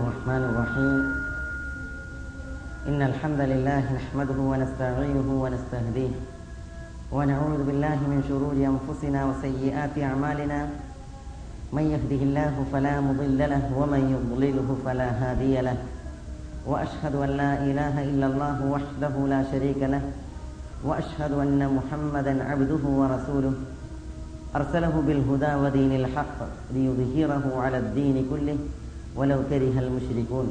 الرحمن الرحيم. إن الحمد لله نحمده ونستعينه ونستهديه ونعوذ بالله من شرور أنفسنا وسيئات أعمالنا. من يهده الله فلا مضل له ومن يضلله فلا هادي له. وأشهد أن لا إله إلا الله وحده لا شريك له. وأشهد أن محمدا عبده ورسوله. أرسله بالهدى ودين الحق ليظهره على الدين كله. ولو كره المشركون.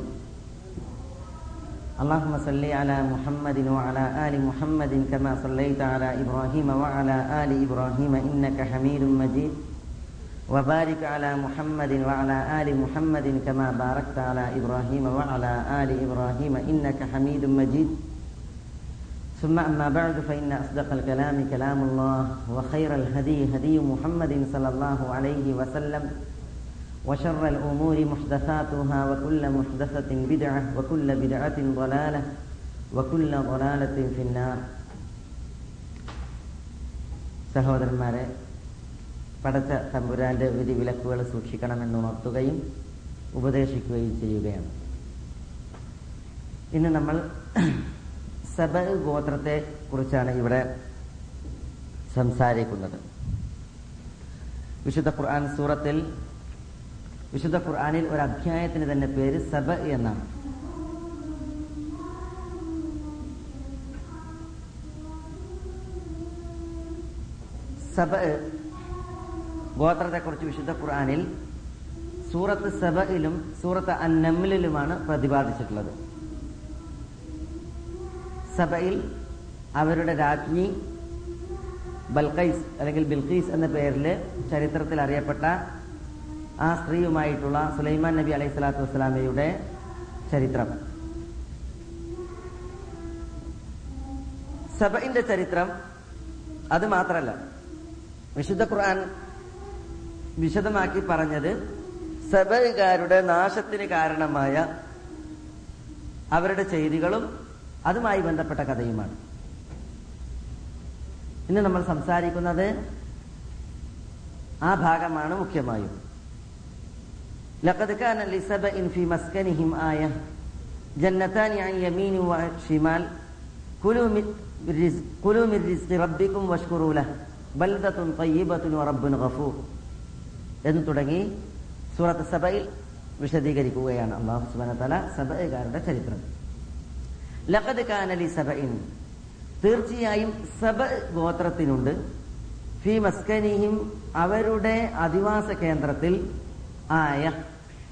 اللهم صل على محمد وعلى آل محمد كما صليت على إبراهيم وعلى آل إبراهيم إنك حميد مجيد. وبارك على محمد وعلى آل محمد كما باركت على إبراهيم وعلى آل إبراهيم إنك حميد مجيد. ثم أما بعد فإن أصدق الكلام كلام الله وخير الهدي هدي محمد صلى الله عليه وسلم. وشر الأمور محدثاتها وكل محدثة بدعة وكل بدعة ضلالة وكل ضلالة في النار സഹോദരന്മാരെ പടച്ച തമ്പുരാന്റെ വിധി വിലക്കുകൾ സൂക്ഷിക്കണമെന്ന് ഉണർത്തുകയും ഉപദേശിക്കുകയും ചെയ്യുകയാണ് ഇന്ന് നമ്മൾ സബ ഗോത്രത്തെ കുറിച്ചാണ് ഇവിടെ സംസാരിക്കുന്നത് വിശുദ്ധ ഖുർആൻ സൂറത്തിൽ വിശുദ്ധ ഖുർആാനിൽ ഒരു അധ്യായത്തിന് തന്നെ പേര് സബ എന്നാണ്. സബ ഗോത്രത്തെക്കുറിച്ച് വിശുദ്ധ ഖുർആാനിൽ സൂറത്ത് സബയിലും സൂറത്ത് അന്നമ്മിലുമാണ് പ്രതിപാദിച്ചിട്ടുള്ളത്. സബയിൽ അവരുടെ രാജ്ഞി ബൽഖൈസ് അല്ലെങ്കിൽ ബിൽഖീസ് എന്ന പേരിൽ ചരിത്രത്തിൽ അറിയപ്പെട്ട ആ സ്ത്രീയുമായിട്ടുള്ള സുലൈമാൻ നബി അലൈഹി സ്വലാത്തു വസ്സലാമയുടെ ചരിത്രം. സബയിന്റെ ചരിത്രം അത് മാത്രല്ല. വിശുദ്ധ ഖുർആൻ വിശദമാക്കി പറഞ്ഞത് സബകാരുടെ നാശത്തിന് കാരണമായ അവരുടെ ചെയ്തികളും അതുമായി ബന്ധപ്പെട്ട കഥയുമാണ്. ഇന്ന് നമ്മൾ സംസാരിക്കുന്നത് ആ ഭാഗമാണ് മുഖ്യമായും. لقد كان لسبأ في مسكنهم آية جنتان عن يمين وشمال كلوا من رزق كلوا من رزق ربكم واشكروا له بلدة طيبة ورب غفور എന്ന് തുടങ്ങി സൂറത്ത് സബയിൽ വിശദീകരിക്കുകയാണ് അള്ളാഹു സുബാന തല സബകാരുടെ ചരിത്രം ലഖദ് കാനലി സബഇൻ തീർച്ചയായും സബ ഗോത്രത്തിനുണ്ട് ഫി മസ്കനിഹിം അവരുടെ അധിവാസ കേന്ദ്രത്തിൽ ആയ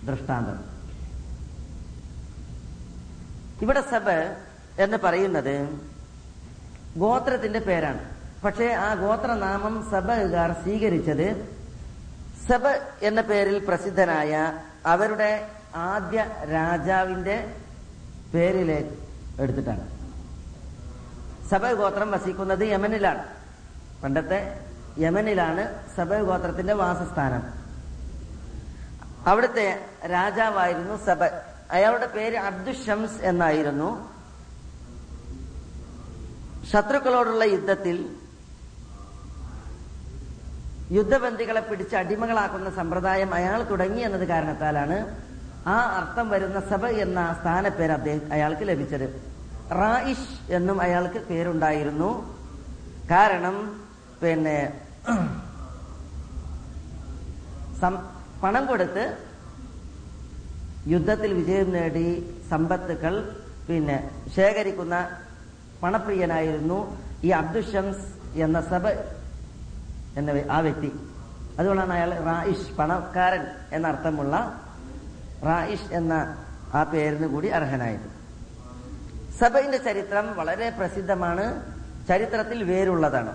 ദൃഷ്ടാന്തം. ഇവിടെ സബ് എന്ന് പറയുന്നത് ഗോത്രത്തിന്റെ പേരാണ്. പക്ഷേ ആ ഗോത്രനാമം സബകാർ സ്വീകരിച്ചത് സബ എന്ന പേരിൽ പ്രസിദ്ധനായ അവരുടെ ആദ്യ രാജാവിന്റെ പേരിലെ എടുത്തിട്ടാണ്. സബ ഗോത്രം വസിക്കുന്നത് യമനിലാണ്. പണ്ടത്തെ യമനിലാണ് സബ ഗോത്രത്തിന്റെ വാസസ്ഥാനം. അവിടുത്തെ രാജാവായിരുന്നു സബ. അയാളുടെ പേര് അബ്ദുഷംസ് എന്നായിരുന്നു. ശത്രുക്കളോടുള്ള യുദ്ധത്തിൽ യുദ്ധബന്ധികളെ പിടിച്ച് അടിമകളാക്കുന്ന സമ്പ്രദായം അയാൾ തുടങ്ങി എന്നത് കാരണത്താലാണ് ആ അർത്ഥം വരുന്ന സബ എന്ന സ്ഥാനപ്പേര് അദ്ദേഹം അയാൾക്ക് ലഭിച്ചത്. റായിഷ് എന്നും അയാൾക്ക് പേരുണ്ടായിരുന്നു. കാരണം പിന്നെ പണം കൊടുത്ത് യുദ്ധത്തിൽ വിജയം നേടി സമ്പത്തുക്കൾ പിന്നെ ശേഖരിക്കുന്ന പണപ്രിയനായിരുന്നു ഈ അബ്ദുഷംസ് എന്ന സബ എന്ന ആ വ്യക്തി. അതുകൊണ്ടാണ് അയാൾ റായിഷ് പണക്കാരൻ എന്നർത്ഥമുള്ള റായിഷ് എന്ന ആ പേരിന് കൂടി അർഹനായത്. സബയിന്റെ ചരിത്രം വളരെ പ്രസിദ്ധമാണ്. ചരിത്രത്തിൽ വേരുള്ളതാണ്.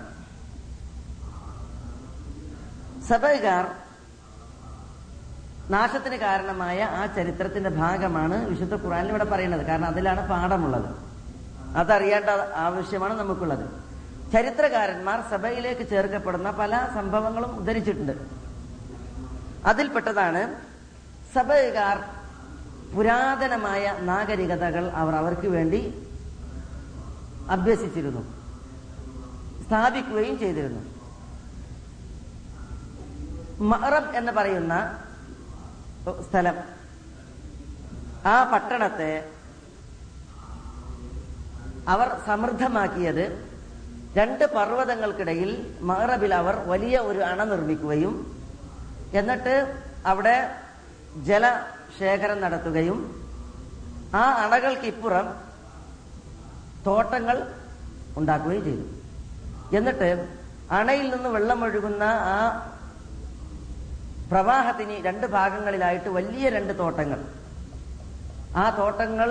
സബൈകാർ നാശത്തിന് കാരണമായ ആ ചരിത്രത്തിന്റെ ഭാഗമാണ് വിശുദ്ധ ഖുറാനിൽ ഇവിടെ പറയുന്നത്. കാരണം അതിലാണ് പാഠമുള്ളത്. അതറിയേണ്ട ആവശ്യമാണ് നമുക്കുള്ളത്. ചരിത്രകാരന്മാർ സഭയിലേക്ക് ചേർക്കപ്പെടുന്ന പല സംഭവങ്ങളും ഉദ്ധരിച്ചിട്ടുണ്ട്. അതിൽപ്പെട്ടതാണ് സഭകാർ പുരാതനമായ നാഗരികതകൾ അവർ അവർക്ക് വേണ്ടി അഭ്യസിച്ചിരുന്നു. സ്ഥാപിക്കുകയും ചെയ്തിരുന്നു. മറബ് എന്ന് പറയുന്ന സ്ഥലം. ആ പട്ടണത്തെ അവർ സമൃദ്ധമാക്കിയത് രണ്ട് പർവതങ്ങൾക്കിടയിൽ മഹറബിൽ അവർ വലിയ ഒരു അണ നിർമ്മിക്കുകയും എന്നിട്ട് അവിടെ ജലശേഖരം നടത്തുകയും ആ അണകൾക്കിപ്പുറം തോട്ടങ്ങൾ ഉണ്ടാക്കുകയും ചെയ്തു. എന്നിട്ട് അണയിൽ നിന്ന് വെള്ളമൊഴുകുന്ന ആ പ്രവാഹത്തിന് രണ്ട് ഭാഗങ്ങളിലായിട്ട് വലിയ രണ്ട് തോട്ടങ്ങൾ. ആ തോട്ടങ്ങൾ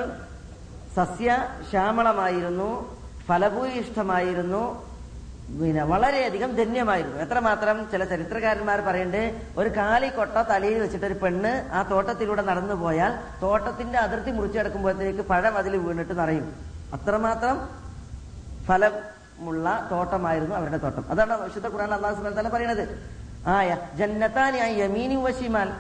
സസ്യ ശ്യാമളമായിരുന്നു ഫലഭൂയിഷ്ടമായിരുന്നു പിന്നെ വളരെയധികം ധന്യമായിരുന്നു. എത്രമാത്രം ചില ചരിത്രകാരന്മാർ പറയണ്ടേ ഒരു കാലിക്കൊട്ട തലയിൽ വെച്ചിട്ട് ഒരു പെണ്ണ് ആ തോട്ടത്തിലൂടെ നടന്നു പോയാൽ തോട്ടത്തിന്റെ അതിർത്തി മുറിച്ചെടുക്കുമ്പോഴത്തേക്ക് പഴം അതിൽ വീണിട്ട് നിറയും. അത്രമാത്രം ഫലമുള്ള തോട്ടമായിരുന്നു അവരുടെ തോട്ടം. അതാണ് വിശുദ്ധ ഖുറാൻ അള്ളാഹു സുബാൻ തല പറയുന്നത് ആയ ജന്നത്താനി ആ യമീനി വശിമാൽ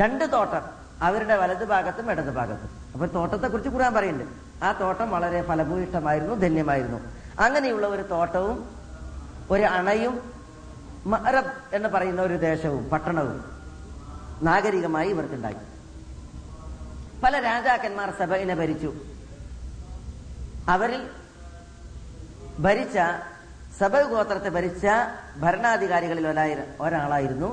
രണ്ട് തോട്ടം അവരുടെ വലത് ഭാഗത്തും ഇടത് ഭാഗത്തും. അപ്പൊ തോട്ടത്തെ കുറിച്ച് ഖുർആൻ പറയുന്നുണ്ട്. ആ തോട്ടം വളരെ ഫലഭൂയിഷ്ടമായിരുന്നു ധന്യമായിരുന്നു. അങ്ങനെയുള്ള ഒരു തോട്ടവും ഒരു അണയും മഅറബ് എന്ന് പറയുന്ന ഒരു ദേശവും പട്ടണവും നാഗരികമായി ഇവർക്കുണ്ടാക്കി പല രാജാക്കന്മാർ സഭയിനെ ഭരിച്ചു. അവരിൽ ഭരിച്ച സബ ഗോത്രത്തെ ഭരിച്ച ഭരണാധികാരികളിൽ ഒരാളായിരുന്നു.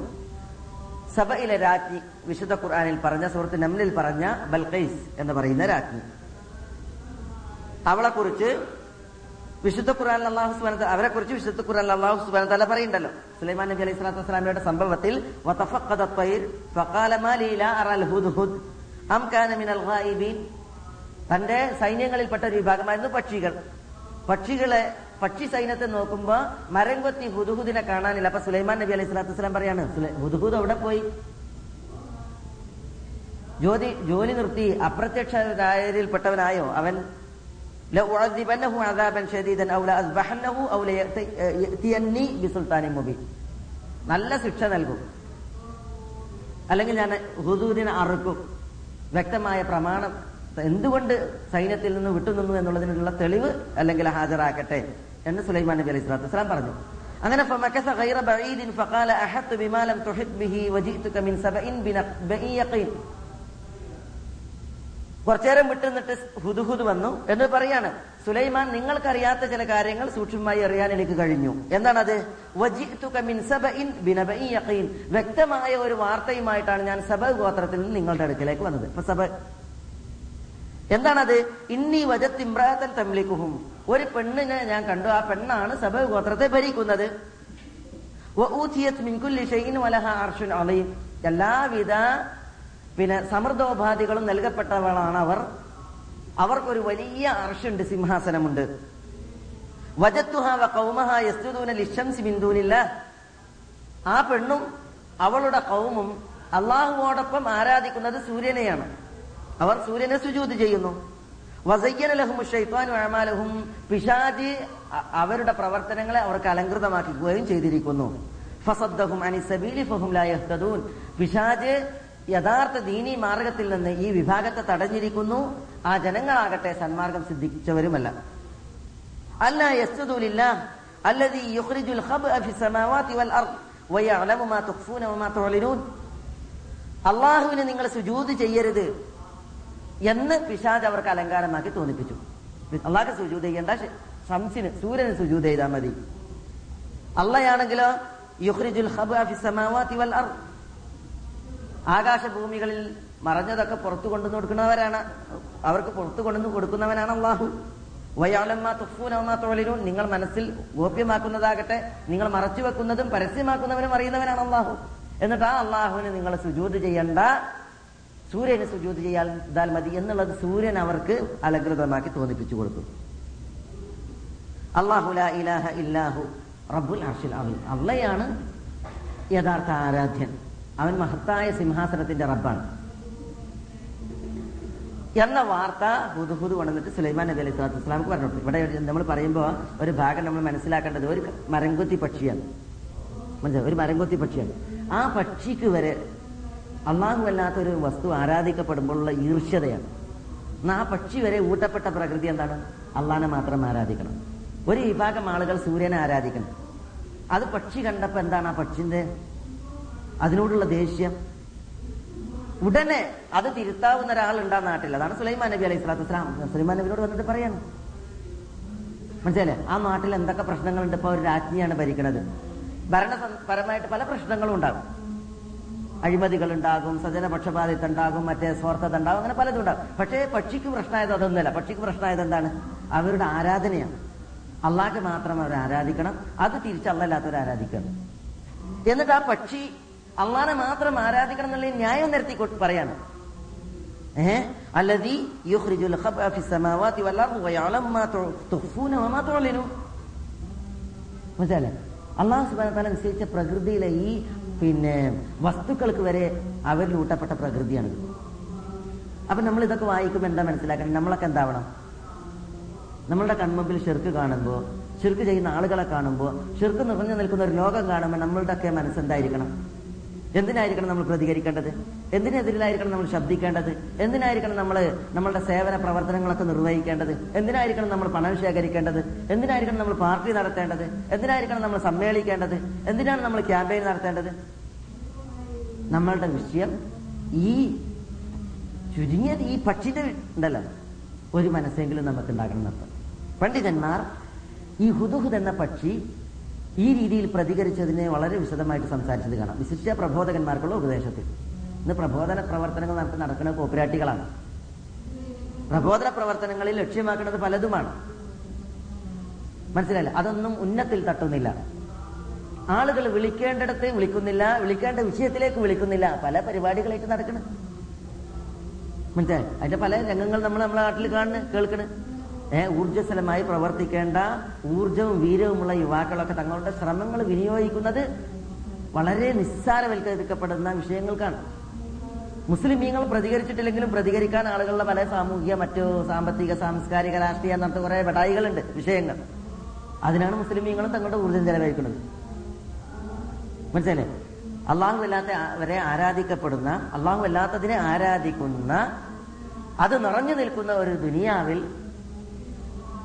സഭയിലെ രാജ്ഞി വിശുദ്ധ ഖുർആാനിൽ പറഞ്ഞ സുഹൃത്ത് നമ്മിൽ പറഞ്ഞ ബൽഖൈസ് എന്ന് പറയുന്ന രാജ്ഞി. അവളെ കുറിച്ച് വിശുദ്ധ ഖുർആൻ അള്ളാഹു സുബാന അവരെ കുറിച്ച് വിശുദ്ധ ഖുർആൻ അള്ളാഹു സുബാന തല പറയുണ്ടല്ലോ സുലൈമാൻ നബി അലൈഹി സ്വലാത്തു വസ്സലാമിയുടെ സംഭവത്തിൽ തന്റെ സൈന്യങ്ങളിൽപ്പെട്ട ഒരു വിഭാഗമായിരുന്നു പക്ഷികൾ. പക്ഷികളെ പക്ഷി സൈന്യത്തെ നോക്കുമ്പോ മരം കൊത്തി ഹുദുഹുദിനെ കാണാനില്ല. അപ്പൊ സുലൈമാൻ നബി അലൈഹി സ്വലാത്തു വസ്ലാം പറയാണ് ഹുദുഹുദ് അവിടെ പോയി. ജ്യോതി ജോലി നിർത്തി. അപ്രത്യക്ഷരായരിൽപ്പെട്ടവനായോ അവൻ നല്ല ശിക്ഷ നൽകും. അല്ലെങ്കിൽ ഞാൻ ഹുദൂദിനെ അറുക്കും. വ്യക്തമായ പ്രമാണം എന്തുകൊണ്ട് സൈന്യത്തിൽ നിന്ന് വിട്ടുനിന്നു എന്നുള്ളതിനുള്ള തെളിവ് അല്ലെങ്കിൽ ഹാജരാക്കട്ടെ എന്ന് സുലൈമാൻ നബി അലൈഹി സ്വലാത്തു വസ്സലാം പറഞ്ഞു. അങ്ങനെ കുറച്ചേരം വിട്ടുനിന്നിട്ട് ഹുദുഹുദ് വന്നു എന്ന് പറയാണ്. സുലൈമാൻ നിങ്ങൾക്കറിയാത്ത ചില കാര്യങ്ങൾ സൂക്ഷ്മമായി അറിയാൻ എനിക്ക് കഴിഞ്ഞു. എന്താണത്? വ്യക്തമായ ഒരു വാർത്തയുമായിട്ടാണ് ഞാൻ സബ ഗോത്രത്തിൽ നിന്ന് നിങ്ങളുടെ അടുക്കിലേക്ക് വന്നത്. ഇപ്പൊ സബ എന്താണത്? ഇന്നീ വജത്ത് ഇമ്രാത്തൻ തമ്ലിക്കുഹും ഒരു പെണ്ണിനെ ഞാൻ കണ്ടു. ആ പെണ്ണാണ് സബ ഗോത്രത്തെ ഭരിക്കുന്നത്. എല്ലാവിധ പിന്നെ സമൃദ്ധോപാധികളും നൽകപ്പെട്ടവളാണ് അവർ. അവർക്കൊരു വലിയ അർഷുണ്ട് സിംഹാസനമുണ്ട്. ആ പെണ്ണും അവളുടെ കൗമും അള്ളാഹുവോടൊപ്പം ആരാധിക്കുന്നത് സൂര്യനെയാണ്. അവർ സൂര്യനെ സുജൂത് ചെയ്യുന്നു. വസയ്യനലഹും പിശാജി അവരുടെ പ്രവർത്തനങ്ങളെ അവർക്ക് അലങ്കൃതമാക്കുകയും ചെയ്തിരിക്കുന്നു. ഫസദ്ദഹും ഫഹും പിശാജ് യഥാർത്ഥ ദീനി മാർഗത്തിൽ നിന്ന് ഈ വിഭാഗത്തെ തടഞ്ഞിരിക്കുന്നു. ആ ജനങ്ങളാകട്ടെ സന്മാർഗം സിദ്ധിച്ചവരുമല്ല. അല്ല യസ്തുല്ല അല്ലതി ഖബ്അ ഫി വൽ അർദ് മാ വമാ അല്ലാഹുവിനെ നിങ്ങൾ സുജൂദ് ചെയ്യരുത്. എന്ന് പിശാജ് അവർക്ക് അലങ്കാരമാക്കി തോന്നിപ്പിച്ചു. അള്ളാഹ് സുജൂത് ചെയ്യണ്ട ശംസിന് സൂര്യന് സുജൂത് ചെയ്താൽ മതി. അള്ളയാണെങ്കിലോ? യുഹ്രിജുൽ ആകാശഭൂമികളിൽ മറഞ്ഞതൊക്കെ പുറത്തു കൊണ്ടു കൊടുക്കുന്നവരാണ്. അവർക്ക് പുറത്തു കൊണ്ടുവന്ന് കൊടുക്കുന്നവനാണ് അള്ളാഹു. വയാളമ്മ തുഫൂനമ്മ തോളിലും നിങ്ങൾ മനസ്സിൽ ഗോപ്യമാക്കുന്നതാകട്ടെ നിങ്ങൾ മറച്ചു വെക്കുന്നതും പരസ്യമാക്കുന്നവനും അറിയുന്നവനാണ് അള്ളാഹു. എന്നിട്ട് ആ അള്ളാഹുവിന് നിങ്ങൾ സുജൂത് ചെയ്യണ്ട സൂര്യന് സുജൂത് ചെയ്താൽ മതി എന്നുള്ളത് സൂര്യൻ അവർക്ക് അലങ്കൃതമാക്കി തോന്നിപ്പിച്ചു കൊടുത്തു. അള്ളാഹു ഇലാഹ റബ്ബുൽ അള്ളയാണ് യഥാർത്ഥ ആരാധ്യൻ. അവൻ മഹത്തായ സിംഹാസനത്തിന്റെ റബ്ബാണ്. എന്ന വാർത്ത ഹുദുഹുദ് കൊണ്ടുവന്നിട്ട് സുലൈമാൻ നബി അലൈഹി സ്വലാത്തു വസ്സലാമക്ക് പറഞ്ഞു ഇവിടെ നമ്മൾ പറയുമ്പോൾ ഒരു ഭാഗം നമ്മൾ മനസ്സിലാക്കേണ്ടത് ഒരു മരംകൊത്തി പക്ഷിയാണ്. മനസ്സിലായി? ഒരു മരംകൊത്തി പക്ഷിയാണ്. ആ പക്ഷിക്ക് വരെ അള്ളാഹു അല്ലാത്ത ഒരു വസ്തു ആരാധിക്കപ്പെടുമ്പോഴുള്ള ഈർഷ്യതയാണ്. ആ പക്ഷി വരെ ഊട്ടപ്പെട്ട പ്രകൃതി എന്താണ്? അള്ളാഹിനെ മാത്രം ആരാധിക്കണം. ഒരു വിഭാഗം ആളുകൾ സൂര്യനെ ആരാധിക്കണം. അത് പക്ഷി കണ്ടപ്പോൾ എന്താണ് ആ പക്ഷിന്റെ? അതിനോടുള്ള ദേഷ്യം. ഉടനെ അത് തിരുത്താവുന്ന ഒരാളുണ്ടാ നാട്ടിൽ. അതാണ് സുലൈമാൻ നബി അലൈഹി സ്വലാത്തു വസ്സലാം. സുലൈമാൻ നബിയോട് വന്നിട്ട് പറയാണ്. മനസ്സിലല്ലേ ആ നാട്ടിൽ എന്തൊക്കെ പ്രശ്നങ്ങളുണ്ട്? ഇപ്പൊ ഒരു രാജ്ഞിയാണ് ഭരിക്കുന്നത് ഭരണപരമായിട്ട് പല പ്രശ്നങ്ങളും ഉണ്ടാകും. അഴിമതികൾ ഉണ്ടാകും സജനപക്ഷപാതിത്വം ഉണ്ടാകും മറ്റേ സ്വാർത്ഥത ഉണ്ടാകും അങ്ങനെ പലതും ഉണ്ടാകും. പക്ഷേ പക്ഷിക്ക് പ്രശ്നമായത് അതൊന്നുമല്ല. പക്ഷിക്ക് പ്രശ്നമായത് എന്താണ്? അവരുടെ ആരാധനയാണ്. അള്ളാഹ്ക്ക് മാത്രം അവർ ആരാധിക്കണം. അത് തിരിച്ച് അള്ളല്ലാത്തവർ ആരാധിക്കണം. എന്നിട്ട് ആ പക്ഷി അള്ളാനെ മാത്രം ആരാധിക്കണം എന്നുള്ള ന്യായം നിരത്തി പറയാണ്. അള്ളാഹു സുബാന നിശ്ചയിച്ച പ്രകൃതിയിലെ ഈ പിന്നെ വസ്തുക്കൾക്ക് വരെ അവരിൽ ഊട്ടപ്പെട്ട പ്രകൃതിയാണ് അപ്പൊ നമ്മൾ ഇതൊക്കെ വായിക്കുമ്പോൾ എന്താ മനസ്സിലാക്കണം? നമ്മളൊക്കെ എന്താവണം? നമ്മളുടെ കൺമുമ്പിൽ ഷിർക്ക് കാണുമ്പോൾ ഷിർക്ക് ചെയ്യുന്ന ആളുകളെ കാണുമ്പോൾ ഷിർക്ക് നിറഞ്ഞു നിൽക്കുന്ന ഒരു ലോകം കാണുമ്പോൾ നമ്മളുടെ ഒക്കെ മനസ്സെന്തായിരിക്കണം? എന്തിനായിരിക്കണം നമ്മൾ പ്രതികരിക്കേണ്ടത്? എന്തിനെതിരിലായിരിക്കണം നമ്മൾ ശബ്ദിക്കേണ്ടത്? എന്തിനായിരിക്കണം നമ്മൾ നമ്മളുടെ സേവന പ്രവർത്തനങ്ങളൊക്കെ നിർവഹിക്കേണ്ടത്? എന്തിനായിരിക്കണം നമ്മൾ പണം ശേഖരിക്കേണ്ടത്? എന്തിനായിരിക്കണം നമ്മൾ പാർട്ടി നടത്തേണ്ടത്? എന്തിനായിരിക്കണം നമ്മൾ സമ്മേളിക്കേണ്ടത്? എന്തിനാണ് നമ്മൾ ക്യാമ്പയിൻ നടത്തേണ്ടത്? നമ്മളുടെ വിഷയം ഈ ചുരുങ്ങിയത് ഈ പക്ഷിന്റെ ഉണ്ടല്ലോ. ഒരു മനസ്സെങ്കിലും നമുക്ക് ഉണ്ടാകണം എന്നർത്ഥം പണ്ഡിതന്മാർ ഈ ഹുദുഹുദ് എന്ന പക്ഷി ഈ രീതിയിൽ പ്രതികരിച്ചതിനെ വളരെ വിശദമായിട്ട് സംസാരിച്ചത് കാണാം. വിശിഷ്ട പ്രബോധകന്മാർക്കുള്ള ഉപദേശത്തിൽ. ഇന്ന് പ്രബോധന പ്രവർത്തനങ്ങൾ നടത്തി നടക്കുന്ന കോപ്പുരാട്ടികളാണ്. പ്രബോധന പ്രവർത്തനങ്ങളിൽ ലക്ഷ്യമാക്കുന്നത് പലതുമാണ്. മനസ്സിലായില്ല? അതൊന്നും ഉന്നത്തിൽ തട്ടുന്നില്ല. ആളുകൾ വിളിക്കേണ്ടിടത്ത് വിളിക്കുന്നില്ല വിളിക്കേണ്ട വിഷയത്തിലേക്ക് വിളിക്കുന്നില്ല. പല പരിപാടികളായിട്ട് നടക്കണം. മനസ്സിലായി അതിന്റെ പല രംഗങ്ങൾ നമ്മൾ നമ്മുടെ നാട്ടിൽ കാണുന്നു കേൾക്കണ്. ഊർജസ്വലമായി പ്രവർത്തിക്കേണ്ട ഊർജവും വീരവുമുള്ള യുവാക്കളൊക്കെ തങ്ങളുടെ ശ്രമങ്ങൾ വിനിയോഗിക്കുന്നത് വളരെ നിസ്സാരവൽക്കരിക്കപ്പെടുന്ന വിഷയങ്ങൾക്കാണ്. മുസ്ലിമീങ്ങൾ പ്രതികരിച്ചിട്ടില്ലെങ്കിലും പ്രതികരിക്കാൻ ആളുകളുടെ പല സാമൂഹിക മറ്റു സാമ്പത്തിക സാംസ്കാരിക രാഷ്ട്രീയ അങ്ങനത്തെ കുറെ ബടായികളുണ്ട് വിഷയങ്ങൾ. അതിനാണ് മുസ്ലിമീങ്ങളും തങ്ങളുടെ ഊർജം ചെലവഴിക്കുന്നത്. മനസ്സിലെ അള്ളാഹു അല്ലാത്തവരെ ആരാധിക്കപ്പെടുന്ന അള്ളാഹു അല്ലാത്തതിനെ ആരാധിക്കുന്ന അത് നിറഞ്ഞു നിൽക്കുന്ന ഒരു ദുനിയാവിൽ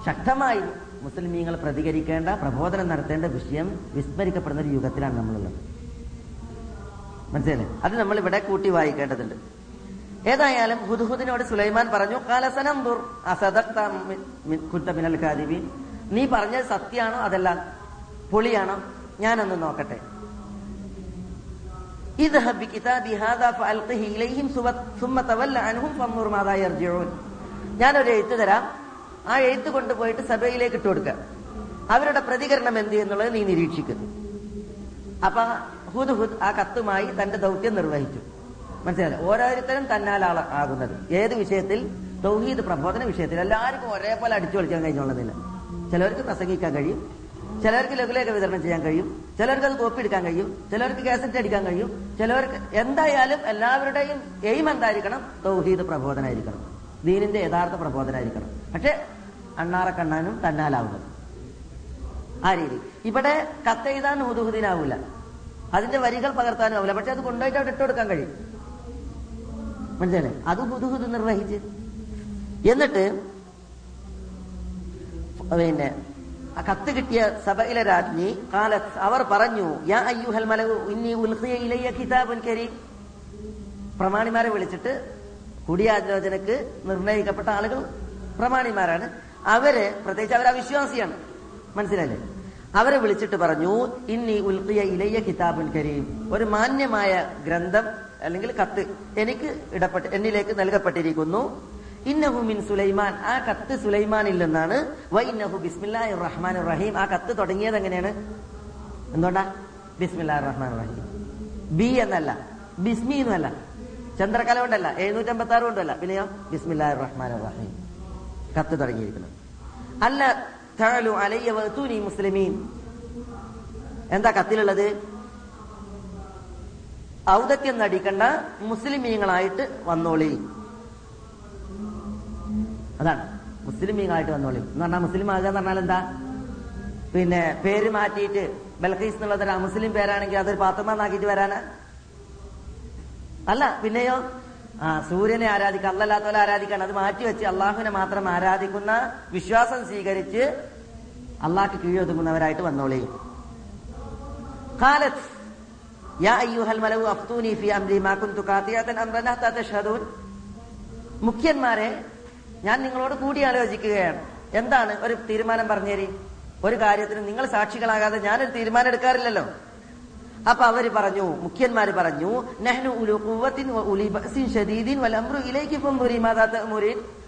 ശക്തമായി മുസ്ലിം പ്രതികരിക്കേണ്ട പ്രബോധനം നടത്തേണ്ട വിഷയം വിസ്മരിക്കപ്പെടുന്ന ഒരു യുഗത്തിലാണ് നമ്മളുള്ളത്. മനസ്സിലെ അത് നമ്മൾ ഇവിടെ കൂട്ടി വായിക്കേണ്ടതുണ്ട്. ഏതായാലും ഹുദ്ഹുദിനോട് സുലൈമാൻ പറഞ്ഞു കാലസനംബുർ നീ പറഞ്ഞത് സത്യാണോ അതല്ല? പൊളിയാണോ? ഞാനൊന്ന് നോക്കട്ടെ. ഞാനൊരു എഴുത്തു തരാം. ആ എഴുത്ത് കൊണ്ടുപോയിട്ട് സഭയിലേക്ക് ഇട്ട് കൊടുക്കുക. അവരുടെ പ്രതികരണം എന്ത് എന്നുള്ളത് നീ നിരീക്ഷിക്കുന്നു. അപ്പൊ ഹുദ് ഹുദ് ആ കത്തുമായി തന്റെ ദൗത്യം നിർവഹിച്ചു. മനസ്സിലായി? ഓരോരുത്തരും തന്നാലാള ആകുന്നത്. ഏത് വിഷയത്തിൽ? തൗഹീദ് പ്രബോധന വിഷയത്തിൽ. എല്ലാവർക്കും ഒരേപോലെ അടിച്ചു കളിക്കാൻ കഴിഞ്ഞുള്ളതില്ല ചിലർക്ക് പ്രസംഗിക്കാൻ കഴിയും. ചിലർക്ക് ലഘുലേഖ വിതരണം ചെയ്യാൻ കഴിയും. ചിലർക്ക് അത് കോപ്പി എടുക്കാൻ കഴിയും. ചിലർക്ക് കാസറ്റ് അടിക്കാൻ കഴിയും. ചിലവർക്ക് എന്തായാലും എല്ലാവരുടെയും എയിം എന്തായിരിക്കണം? തൗഹീദ് പ്രബോധനായിരിക്കണം. ദീനിന്റെ യഥാർത്ഥ പ്രബോധനായിരിക്കണം. പക്ഷെ അണ്ണാറ കണ്ണാനും തന്നാലാവുന്നത്. ആ രീതി. ഇവിടെ കത്തെഴുതാൻ ഹുദുഹുദിനാവൂല അതിന്റെ വരികൾ പകർത്താനും ആവില്ല പക്ഷെ അത് കൊണ്ടുപോയിട്ട് അവിടെ ഇട്ടുകൊടുക്കാൻ കഴിയും. മനസ്സിലല്ലേ അത് ഹുദുഹുദ് നിർവഹിച്ച്. എന്നിട്ട് പിന്നെ കത്ത് കിട്ടിയ സഭയിലെ രാജ്ഞി കാലത്ത് അവർ പറഞ്ഞു യാ അയ്യുഹൽ മലകു ഇന്നി ഉൽഖിയ ഇലയ്യ കിതാബുൻ കരീം. പ്രമാണിമാരെ വിളിച്ചിട്ട് കൂടിയാലോചനക്ക് നിർണയിക്കപ്പെട്ട ആളുകൾ പ്രമാണിമാരാണ്. അവർ പ്രത്യേകിച്ച് അവർ അവിശ്വാസിയാണ്. മനസ്സിലായില്ലേ? അവരെ വിളിച്ചിട്ട് പറഞ്ഞു ഇന്നി ഉൽക്കിയ ഇലയ്യ കിതാബുൻ കരീം. ഒരു മാന്യമായ ഗ്രന്ഥം അല്ലെങ്കിൽ കത്ത് എനിക്ക് ഇടപെട്ട് എന്നിലേക്ക് നൽകപ്പെട്ടിരിക്കുന്നു. ഇന്നഹു മിൻ സുലൈമാൻ. ആ കത്ത് സുലൈമാനിൽ നിന്നാണ്. വൈന്നഹു ബിസ്മില്ലാഹിർ റഹ്മാൻ റഹീം. ആ കത്ത് തുടങ്ങിയത് എങ്ങനെയാണ്? എന്തുകൊണ്ടാ? ബിസ്മില്ലാഹിർ റഹ്മാൻ റഹീം. ബി എന്നല്ല. ബിസ്മി എന്നല്ല. ചന്ദ്രകല കൊണ്ടല്ല എഴുന്നൂറ്റമ്പത്തി ആറ് കൊണ്ടല്ല. പിന്നെയോ ബിസ്മില്ലാഹിർ റഹ്മാൻ റഹീം കത്ത് തുടങ്ങിയിരിക്കുന്നത്. അല്ല തഅലു അലയ്യ വഅതൂനി മുസ്ലിമീൻ. എന്താ കത്തിലുള്ളത്? ഔദത്യം നടിക്കണ്ട മുസ്ലിമീങ്ങളായിട്ട് വന്നോളി. അതാണ്. മുസ്ലിമീങ്ങളായിട്ട് വന്നോളി. എന്ന് പറഞ്ഞാൽ മുസ്ലിം ആകുക എന്ന് പറഞ്ഞാൽ എന്താ? പിന്നെ പേര് മാറ്റിയിട്ട് ബൽഖീസ് എന്നുള്ളത് മുസ്ലിം പേരാണെങ്കിൽ അതൊരു പാത്രമാന്നാക്കിയിട്ട് വരാനാ? അല്ല പിന്നെയോ? ആ സൂര്യനെ ആരാധിക്കുക അല്ലല്ലാത്തവരെ ആരാധിക്കാൻ അത് മാറ്റി വെച്ച് അള്ളാഹുവിനെ മാത്രം ആരാധിക്കുന്ന വിശ്വാസം സ്വീകരിച്ച് അള്ളാഹ്ക്ക് കീഴൊതുങ്ങുന്നവരായിട്ട് വന്നോളി. മുഖ്യന്മാരെ ഞാൻ നിങ്ങളോട് കൂടി ആലോചിക്കുകയാണ്. എന്താണ്? ഒരു തീരുമാനം പറഞ്ഞേരി. ഒരു കാര്യത്തിന് നിങ്ങൾ സാക്ഷികളാകാതെ ഞാനൊരു തീരുമാനം എടുക്കാറില്ലല്ലോ. അപ്പൊ അവർ പറഞ്ഞു മുഖ്യന്മാര് പറഞ്ഞു നെഹ്നു ഉലു കുവത്തിൻ ഷദീദിൻ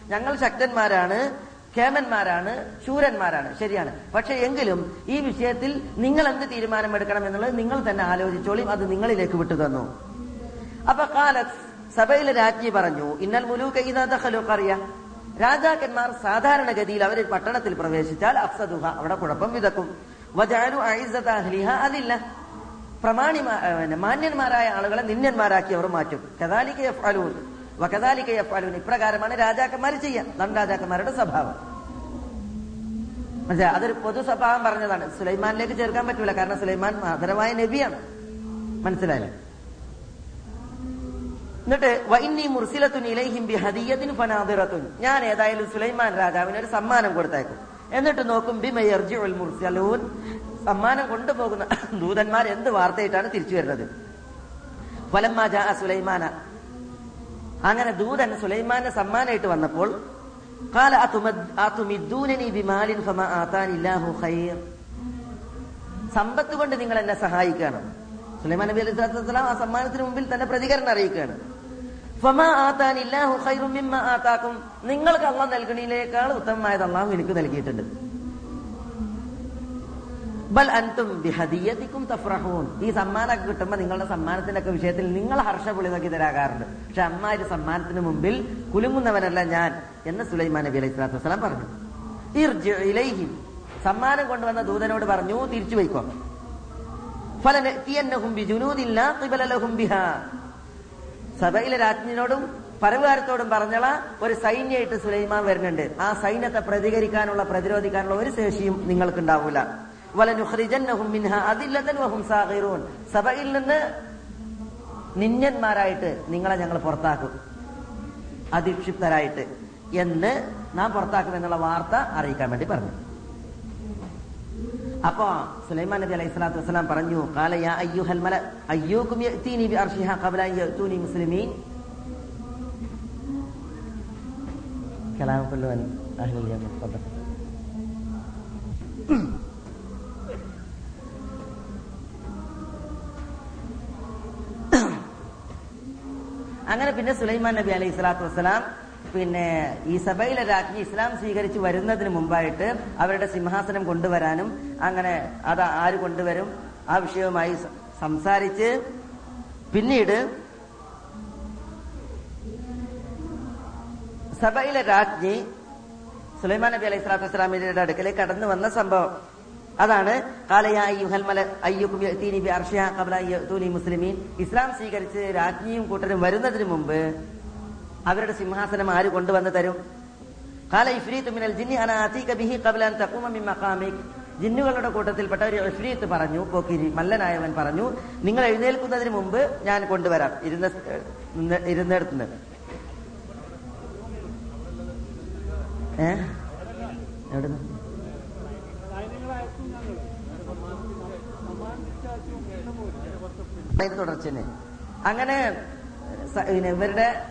ഞങ്ങൾ ശക്തന്മാരാണ് കേമന്മാരാണ് ശൂരന്മാരാണ്. ശരിയാണ്. പക്ഷെ എങ്കിലും ഈ വിഷയത്തിൽ നിങ്ങൾ എന്ത് തീരുമാനമെടുക്കണം എന്നുള്ളത് നിങ്ങൾ തന്നെ ആലോചിച്ചോളിയും അത് നിങ്ങളിലേക്ക് വിട്ടു തന്നു. അപ്പൊ കാലത്ത് സഭയിലെ രാജ്ഞി പറഞ്ഞു ഇന്നൽ മുലൂക്ക് ഇതാ ദഖലു ഖറിയ. രാജാക്കന്മാർ സാധാരണഗതിയിൽ അവർ പട്ടണത്തിൽ പ്രവേശിച്ചാൽ അഫ്സദുഹ അവിടെ കുഴപ്പം വിതക്കും. വജാനു അതില്ല പ്രമാണിമാ ഏ, മാന്യന്മാരായ ആളുകളെ നിന്യന്മാരാക്കി അവർ മാറ്റും. കദാലിക യഫ്അലൂൻ. വകദാലിക യഫ്അലൂൻ. ഇപ്രകാരമാണ് രാജാക്കന്മാർ ചെയ്യാൻ നൻ രാജാക്കന്മാരുടെ സ്വഭാവം. മനസ്സിലായി? അതൊരു പൊതു സ്വഭാവം പറഞ്ഞതാണ്. സുലൈമാനിലേക്ക് ചേർക്കാൻ പറ്റൂല. കാരണം സുലൈമാൻ മാതരമായ നബിയാണ്. മനസ്സിലായില്ലേ? എന്നിട്ട് വൈന്നി മുർസിലത്തുൻ ഇലൈഹിം ബി ഫനാദിറത്തുൻ. ഞാൻ ഏതായാലും സുലൈമാൻ രാജാവിന് ഒരു സമ്മാനം കൊടുത്തേക്കും. എന്നിട്ട് നോക്കും ബി മയർജിഉൽ മുർസലൂൻ. സമ്മാനം കൊണ്ടുപോകുന്ന ദൂതന്മാർ എന്ത് വാർത്തയിട്ടാണ് തിരിച്ചു വരുന്നത്? സുലൈമാന. അങ്ങനെ ദൂതൻ സുലൈമാനെ സമ്മാനമായിട്ട് വന്നപ്പോൾ ബിമാലിൻ ആതാനില്ലാഹു ഖൈർ. സമ്പത്ത് കൊണ്ട് നിങ്ങൾ എന്നെ സഹായിക്കണം സുലൈമാൻ നബി അലൈഹി ആ സമ്മാനത്തിന് മുമ്പിൽ തന്റെ പ്രതികരണം അറിയിക്കുകയാണ്. നിങ്ങൾക്ക് അള്ളാഹ് നൽകണിയിലേക്കാൾ ഉത്തമമായത് അള്ളാഹു എനിക്ക് നൽകിയിട്ടുണ്ട്. ബൽ അൻതും ബിഹദിയതിക്കും തഫ്രഹൂൻ ഈ സമ്മാനമൊക്കെ കിട്ടുമ്പോൾ നിങ്ങളുടെ സമ്മാനത്തിന്റെ ഒക്കെ വിഷയത്തിൽ നിങ്ങൾ ഹർഷപുളിതൊക്കെ തരാകാറുണ്ട്. പക്ഷെ അമ്മ സമ്മാനത്തിന് മുമ്പിൽ കുലുങ്ങുന്നവനല്ല ഞാൻ എന്ന് സുലൈമാൻ നബി അലൈഹി സ്വലാത്തു വസ്സലാം പറഞ്ഞു. ഇലൈഹി. സമ്മാനം കൊണ്ടുവന്ന ദൂതനോട് പറഞ്ഞു തിരിച്ചു വയ്ക്കോ സഭയിലെ രാജ്ഞിനോടും പരവുകാരത്തോടും പറഞ്ഞള ഒരു സൈന്യമായിട്ട് സുലൈമാൻ വരുന്നുണ്ട്. ആ സൈന്യത്തെ പ്രതികരിക്കാനുള്ള പ്രതിരോധിക്കാനുള്ള ഒരു ശേഷിയും നിങ്ങൾക്ക് ഉണ്ടാവൂല സഭയിൽ നിന്ന് നിന്യന്മാരായിട്ട് നിങ്ങളെ ഞങ്ങൾ പുറത്താക്കും. അധിക്ഷിപ്തരായിട്ട് എന്ന് നാം പുറത്താക്കും എന്നുള്ള വാർത്ത അറിയിക്കാൻ വേണ്ടി പറഞ്ഞു. അപ്പോ സുലൈമാൻ നബി അലൈഹി സ്വലാത്തു വസ്സലാം പറഞ്ഞു അയ്യുഹൽ മല മുസ്ലിമീൻ. കലാം അങ്ങനെ പിന്നെ സുലൈമാൻ നബി അലൈഹി സ്വലാത്തു വസ്സലാം പിന്നെ ഈ സഭയിലെ രാജ്ഞി ഇസ്ലാം സ്വീകരിച്ച് വരുന്നതിന് മുമ്പായിട്ട് അവരുടെ സിംഹാസനം കൊണ്ടുവരാനും അങ്ങനെ അത് ആര് കൊണ്ടുവരും ആ വിഷയവുമായി സംസാരിച്ച് പിന്നീട് സഭയിലെ രാജ്ഞി സുലൈമാൻ നബി അലൈഹി സ്വലാത്തു വസ്സലാമിന്റെ അടുക്കലേക്ക് കടന്നു വന്ന സംഭവം. അതാണ് മുസ്ലിമീൻ. ഇസ്ലാം സ്വീകരിച്ച് രാജ്ഞിയും കൂട്ടരും വരുന്നതിന് മുമ്പ് അവരുടെ സിംഹാസനം ആര് കൊണ്ടുവന്ന് തരും? കാല ഇഫ്രീത്ത് മിനൽ ജിന്നി ബിഹി ജിന്നുകളുടെ കൂട്ടത്തിൽപ്പെട്ട ഒരു ഇഫ്രീത്ത് പറഞ്ഞു പോക്കിരി മല്ലനായവൻ പറഞ്ഞു നിങ്ങൾ എഴുന്നേൽക്കുന്നതിന് മുമ്പ് ഞാൻ കൊണ്ടുവരാം. ഇരുന്ന നിന്ന് ഇരുന്നിടത്തുനിന്ന് ഏ? എവിടുന്ന്? അതിന്റെ തുടർച്ച അങ്ങനെ പിന്നെ ഇവരുടെ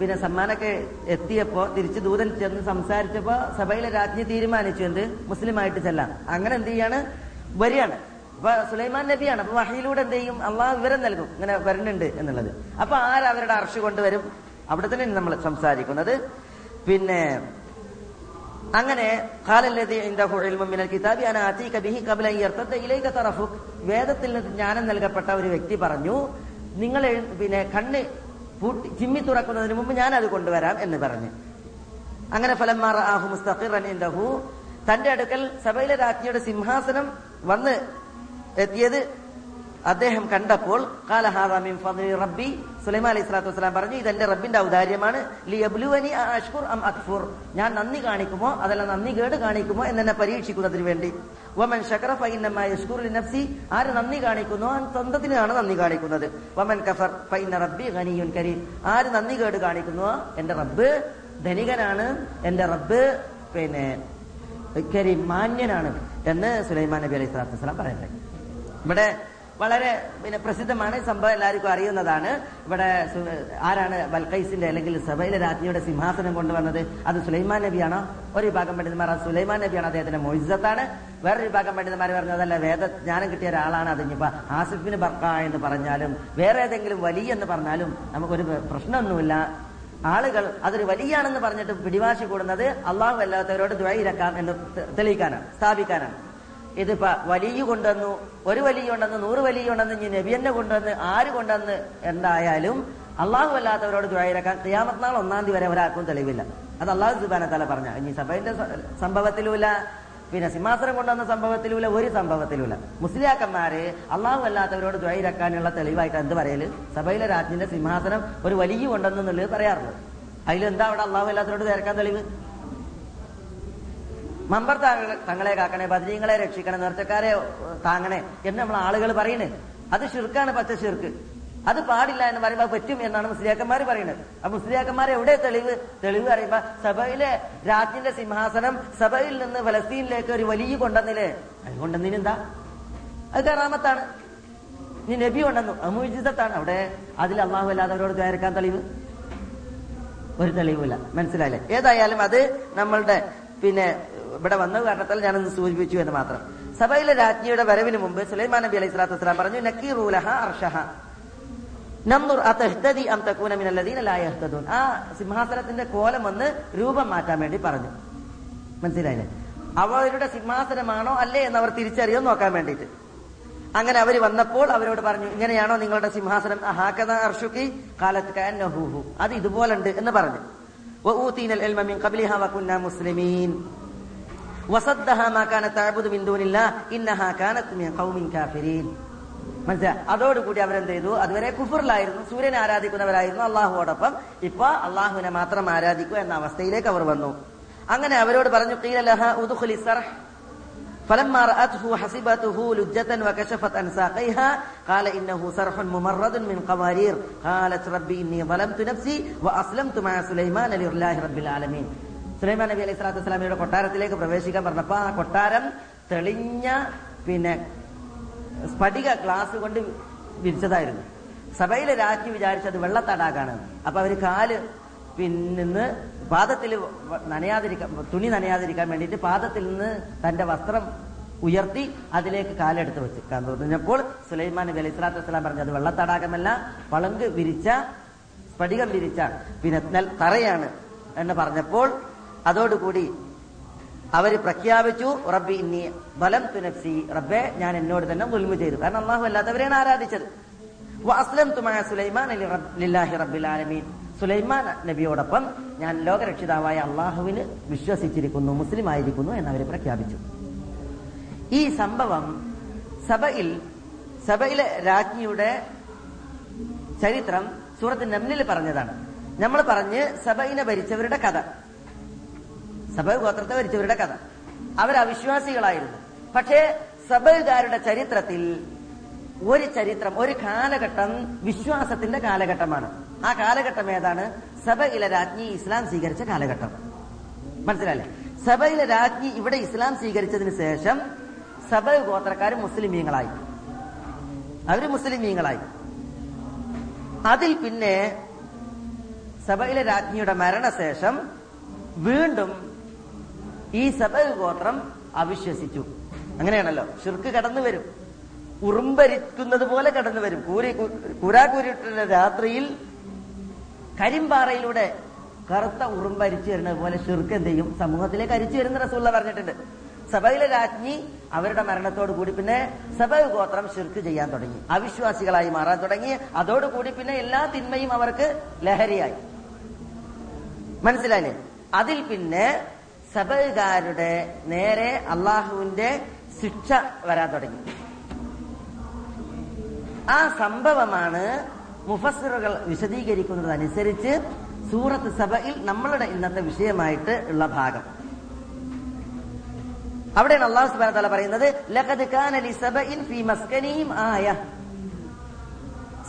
പിന്നെ സമ്മാനമൊക്കെ എത്തിയപ്പോ തിരിച്ച് ദൂതൻ ചെന്ന് സംസാരിച്ചപ്പോ സഭയിലെ രാജ്ഞി തീരുമാനിച്ചു എന്ത്? മുസ്ലിമായിട്ട് ചെല്ലാം. അങ്ങനെ എന്ത് ചെയ്യാണ്? വരികയാണ്. അപ്പൊ സുലൈമാൻ നബിയാണ്. അപ്പൊ വഹയിലൂടെ എന്ത് ചെയ്യും? അള്ളാഹ് വിവരം നൽകും. ഇങ്ങനെ വരുന്നുണ്ട് എന്നുള്ളത്. അപ്പൊ ആരവരുടെ അർഷ് കൊണ്ടുവരും? അവിടെ തന്നെ നമ്മൾ സംസാരിക്കുന്നത്. പിന്നെ അങ്ങനെ വേദത്തിൽ ജ്ഞാനം നൽകപ്പെട്ട ഒരു വ്യക്തി പറഞ്ഞു നിങ്ങൾ പിന്നെ കണ്ണ് പൂട്ടി ചിമ്മി തുറക്കുന്നതിന് മുമ്പ് ഞാൻ അത് കൊണ്ടുവരാം എന്ന് പറഞ്ഞു. അങ്ങനെ ഫലം ഇൻദഹു. തന്റെ അടുക്കൽ സഭയിലെ രാജ്ഞിയുടെ സിംഹാസനം വന്ന് എത്തിയത് അദ്ദേഹം കണ്ടപ്പോൾ റബ്ബി. സുലൈമാൻ അലൈഹി സ്വലാത്തു വസ്സലാം പറഞ്ഞു ഇതെന്റെ റബ്ബിന്റെ ഔദാര്യമാണ്. ലിയബ്ലുവനി അഷ്കുർ അം ഞാൻ നന്ദി കാണിക്കുമോ? അതല്ല നന്ദി കേട് കാണിക്കുമോ എന്നെ പരീക്ഷിക്കുന്നതിന് വേണ്ടി. വമൻ ഷക്കറ നഫ്സി. ആര് നന്ദി കാണിക്കുന്നു? ആ സ്വന്തത്തിനാണ് നന്ദി കാണിക്കുന്നത്. വമൻ കഫർ ഫൈന റബ്ബി ഖനിയുൻ കരീം. ആര് നന്ദി കേട് കാണിക്കുന്നു? എന്റെ റബ്ബ് ധനികനാണ്. എന്റെ റബ്ബ് പിന്നെ കരീം മാന്യനാണ്. എന്ന് സുലൈമാൻ നബി അലൈഹി സ്വലാത്തു വസ്സലാം പറയുന്നത്. ഇവിടെ വളരെ പിന്നെ പ്രസിദ്ധമാണ്. സംഭവം എല്ലാവർക്കും അറിയുന്നതാണ്. ഇവിടെ ആരാണ് ബൽഖൈസിന്റെ അല്ലെങ്കിൽ സഭയിലെ രാജ്ഞിയുടെ സിംഹാസനം കൊണ്ടുവന്നത്? അത് സുലൈമാൻ നബിയാണോ? ഒരു വിഭാഗം പണ്ഡിതന്മാർ അത് സുലൈമാൻ നബിയാണ് അദ്ദേഹത്തിന്റെ മൊയ്സത്താണ്. വേറൊരു വിഭാഗം പണ്ഡിതന്മാർ പറഞ്ഞതല്ല വേദജ്ഞാനം കിട്ടിയ ഒരാളാണ് അത്. ഇനിയിപ്പോ ആസിഫിന് ബർക്ക എന്ന് പറഞ്ഞാലും വേറെ ഏതെങ്കിലും വലിയ എന്ന് പറഞ്ഞാലും നമുക്കൊരു പ്രശ്നമൊന്നുമില്ല. ആളുകൾ അതൊരു വലിയാണെന്ന് പറഞ്ഞിട്ട് പിടിവാശി കൂടുന്നത് അള്ളാഹു അല്ലാത്തവരോട് ദ്വൈരക്കാം എന്ന് തെളിയിക്കാനാണ് സ്ഥാപിക്കാനാണ്. ഇതിപ്പോ വലിയ കൊണ്ടുവന്നു ഒരു വലിയ കൊണ്ടുവന്ന് നൂറ് വലിയ കൊണ്ടുവന്ന് ഇനി നബിയന്നെ കൊണ്ടുവന്ന് ആര് കൊണ്ടുവന്ന് എന്തായാലും അള്ളാഹു അല്ലാത്തവരോട് ദ്വൈരക്കാൻ ക്രിയാമത്ത് നാൾ ഒന്നാം തീയതി വരെ ഒരാൾക്കും തെളിവില്ല. അത് അള്ളാഹു സുബാന തല പറഞ്ഞ ഇനി സഭയുടെ സംഭവത്തിലൂല പിന്നെ സിംഹാസനം കൊണ്ടുവന്ന സംഭവത്തിലുമില്ല ഒരു സംഭവത്തിലുമില്ല. മുസ്ലിയാക്കന്മാര് അള്ളാഹു അല്ലാത്തവരോട് ദ്വൈരക്കാനുള്ള തെളിവായിട്ട് എന്ത് പറയൽ? സഭയിലെ രാജ്ഞിന്റെ സിംഹാസനം ഒരു വലിയ കൊണ്ടുവന്നുള്ളത് പറയാറുള്ളത് അതിലെന്താ അവിടെ അള്ളാഹു അല്ലാത്തവരോട് തിരക്കാൻ തെളിവ്? മമ്പർ തങ്ങളെ കാക്കണേ ബദ്രീങ്ങളെ രക്ഷിക്കണേ നേർച്ചക്കാരെ താങ്ങണേ എന്ന് നമ്മൾ ആളുകൾ പറയണേ അത് ഷിർക്കാണ് പച്ച ഷിർക്ക് അത് പാടില്ല എന്ന് പറയുമ്പോൾ പറ്റും എന്നാണ് മുസ്ലിയാക്കന്മാർ പറയുന്നത്. ആ മുസ്ലിയാക്കന്മാർ എവിടെ തെളിവ്? തെളിവ് പറയുമ്പോ സഭയിലെ രാജ്യന്റെ സിംഹാസനം സഭയിൽ നിന്ന് ഫലസ്തീനിലേക്ക് ഒരു വലിയ കൊണ്ടുവന്നില്ലേ അത് കൊണ്ടുവന്നതിനെന്താ അത് കറാമത്താണ്. നീ നബി കൊണ്ടുവന്നു അമുജിതത്താണ് അവിടെ അതിൽ അള്ളാഹു അല്ലാത്തവരോട് ചേർക്കാൻ തെളിവ്? ഒരു തെളിവില്ല മനസ്സിലായില്ലേ? ഏതായാലും അത് നമ്മളുടെ പിന്നെ ഇവിടെ വന്ന കാരണത്താൽ ഒന്ന് സൂചിപ്പിച്ചു എന്ന് മാത്രം. സഭയിലെ രാജ്ഞിയുടെ വരവിന് മുമ്പ് സുലൈമാൻ നബി അലൈഹി സ്വലാത്തു വസ്സലാം പറഞ്ഞു നക്കീറൂലഹ അർഷഹ. അം മിനല്ലദീന ലാ ആ സിംഹാസനത്തിന്റെ കോലം വന്ന് രൂപം മാറ്റാൻ വേണ്ടി പറഞ്ഞു. മനസ്സിലായില്ലേ? അവരുടെ സിംഹാസനമാണോ അല്ലേ എന്ന് അവർ തിരിച്ചറിയോ നോക്കാൻ വേണ്ടിയിട്ട്. അങ്ങനെ അവർ വന്നപ്പോൾ അവരോട് പറഞ്ഞു ഇങ്ങനെയാണോ നിങ്ങളുടെ സിംഹാസനം? ഹാക്കത അർഷുക്കി കാലത്ത് അത് ഇതുപോലുണ്ട് എന്ന് പറഞ്ഞു. മുസ്ലിമീൻ. العلم من قبلها وكنا مسلمين وصدها ما كانت تعبد من دون الله إنها كانت من قوم كافرين മനസ്സിലായി അതോടുകൂടി അവരെന്ത് ചെയ്തു അതുവരെ കുഫറിലായിരുന്നു സൂര്യനെ ആരാധിക്കുന്നവരായിരുന്നു അള്ളാഹുവോടൊപ്പം ഇപ്പൊ അള്ളാഹുവിനെ മാത്രം ആരാധിക്കുക എന്ന അവസ്ഥയിലേക്ക് അവർ വന്നു അങ്ങനെ അവരോട് പറഞ്ഞു "ഖീല ലഹാ ഉദ്ഖുലി സർഹ് فلما رأته حسبته لجة وكشفت عن ساقيها قال إنه صرح ممرد من قوارير قالت ربي إني ظلمت نفسي وأسلمت مع سليمان لله رب العالمين സുലൈമാൻ നബി അലൈഹി സ്വലാത്തു വസ്സലാമിയുടെ കൊട്ടാരത്തിലേക്ക് പ്രവേശിക്കാൻ പറഞ്ഞപ്പോ ആ കൊട്ടാരം തെളിഞ്ഞ പിന്നെ സ്ഫടിക ഗ്ലാസ് കൊണ്ട് വിരിച്ചതായിരുന്നു. സഭയിലെ രാജ്ഞി വിചാരിച്ചത് വെള്ളത്തടാക്കാണ് അപ്പൊ അവർ കാൽ പിന്നിന്ന് പാദത്തിൽ നനയാതിരിക്കാൻ തുണി നനയാതിരിക്കാൻ വേണ്ടിയിട്ട് പാദത്തിൽ നിന്ന് തന്റെ വസ്ത്രം ഉയർത്തി അതിലേക്ക് കാലെടുത്ത് വെച്ചിരിക്കാൻ തോന്നിയപ്പോൾ സുലൈമാൻ നബി അലൈഹി സ്വലാത്തു വസ്സലാം പറഞ്ഞു അത് വെള്ളത്തടാകമല്ല പളങ്ക് വിരിച്ച സ്ഫടികം വിരിച്ച പിന്നെ തറയാണ് എന്ന് പറഞ്ഞപ്പോൾ അതോടുകൂടി അവർ പ്രഖ്യാപിച്ചു റബ്ബി ഇന്നി ബലം തുനഫ്സി റബ്ബെ ഞാൻ എന്നോട് തന്നെ ദുൽമു ചെയ്തു. കാരണം അള്ളാഹു അല്ലാത്തവരെയാണ് ആരാധിച്ചത്. സുലൈമാൻ ലില്ലാഹി റബ്ബിൽ ആലമീൻ. സുലൈമാൻ നബിയോടൊപ്പം ഞാൻ ലോകരക്ഷിതാവായ അള്ളാഹുവിന് വിശ്വസിച്ചിരിക്കുന്നു മുസ്ലിം ആയിരിക്കുന്നു എന്ന് അവർ പ്രഖ്യാപിച്ചു. ഈ സംഭവം സഭയിൽ സഭയിലെ രാജ്ഞിയുടെ ചരിത്രം സൂറത്ത് നമ്നിൽ പറഞ്ഞതാണ്. നമ്മൾ പറഞ്ഞ് സഭയിനെ ഭരിച്ചവരുടെ കഥ. സഭ ഗോത്രത്തെ ഭരിച്ചവരുടെ കഥ. അവർ അവിശ്വാസികളായിരുന്നു പക്ഷേ സഭകാരുടെ ചരിത്രത്തിൽ ഒരു ചരിത്രം ഒരു കാലഘട്ടം വിശ്വാസത്തിന്റെ കാലഘട്ടമാണ്. ആ കാലഘട്ടം ഏതാണ്? സഭയിലെ രാജ്ഞി ഇസ്ലാം സ്വീകരിച്ച കാലഘട്ടം. മനസ്സിലായില്ലേ? സഭയിലെ രാജ്ഞി ഇവിടെ ഇസ്ലാം സ്വീകരിച്ചതിന് ശേഷം സഭ ഗോത്രക്കാർ മുസ്ലിമീങ്ങളായി. അവർ മുസ്ലിമീങ്ങളായി. അതിൽ പിന്നെ സഭയിലെ രാജ്ഞിയുടെ മരണശേഷം വീണ്ടും ഈ സഭ ഗോത്രം അവിശ്വസിച്ചു. അങ്ങനെയാണല്ലോ. ഷിർക്ക് കടന്നു വരും. ഉറുമ്പരിക്കുന്നത് പോലെ കടന്നു വരും. കൂരി കുരാകൂരിട്ടുള്ള രാത്രിയിൽ കരിമ്പാറയിലൂടെ കറുത്ത ഉറുമ്പരിച്ചു വരുന്നത് പോലെ ഷിർക്ക് എന്ത് ചെയ്യും? സമൂഹത്തിലേക്ക് അരിച്ചു വരുന്ന റസൂള്ള പറഞ്ഞിട്ടുണ്ട്. സഭയിലെ രാജ്ഞി അവരുടെ മരണത്തോടു കൂടി പിന്നെ സഭ ഗോത്രം ഷിർക്ക് ചെയ്യാൻ തുടങ്ങി. അവിശ്വാസികളായി മാറാൻ തുടങ്ങി. അതോടുകൂടി പിന്നെ എല്ലാ തിന്മയും അവർക്ക് ലഹരിയായി. മനസ്സിലായില്ലേ? അതിൽ പിന്നെ സഭകാരുടെ നേരെ അള്ളാഹുവിന്റെ ശിക്ഷ വരാൻ തുടങ്ങി. ആ സംഭവമാണ് മുഫസ്സിറുകൾ വിശദീകരിക്കുന്നതനുസരിച്ച് സൂറത്ത് സഭയിൽ നമ്മളുടെ ഇന്നത്തെ വിഷയമായിട്ട് ഉള്ള ഭാഗം. അവിടെയാണ് അള്ളാഹു സുബാന തല പറയുന്നത് ലഖദ് കാന ലി സബഇൻ ഫീ മസ്കനിഹിം ആയ.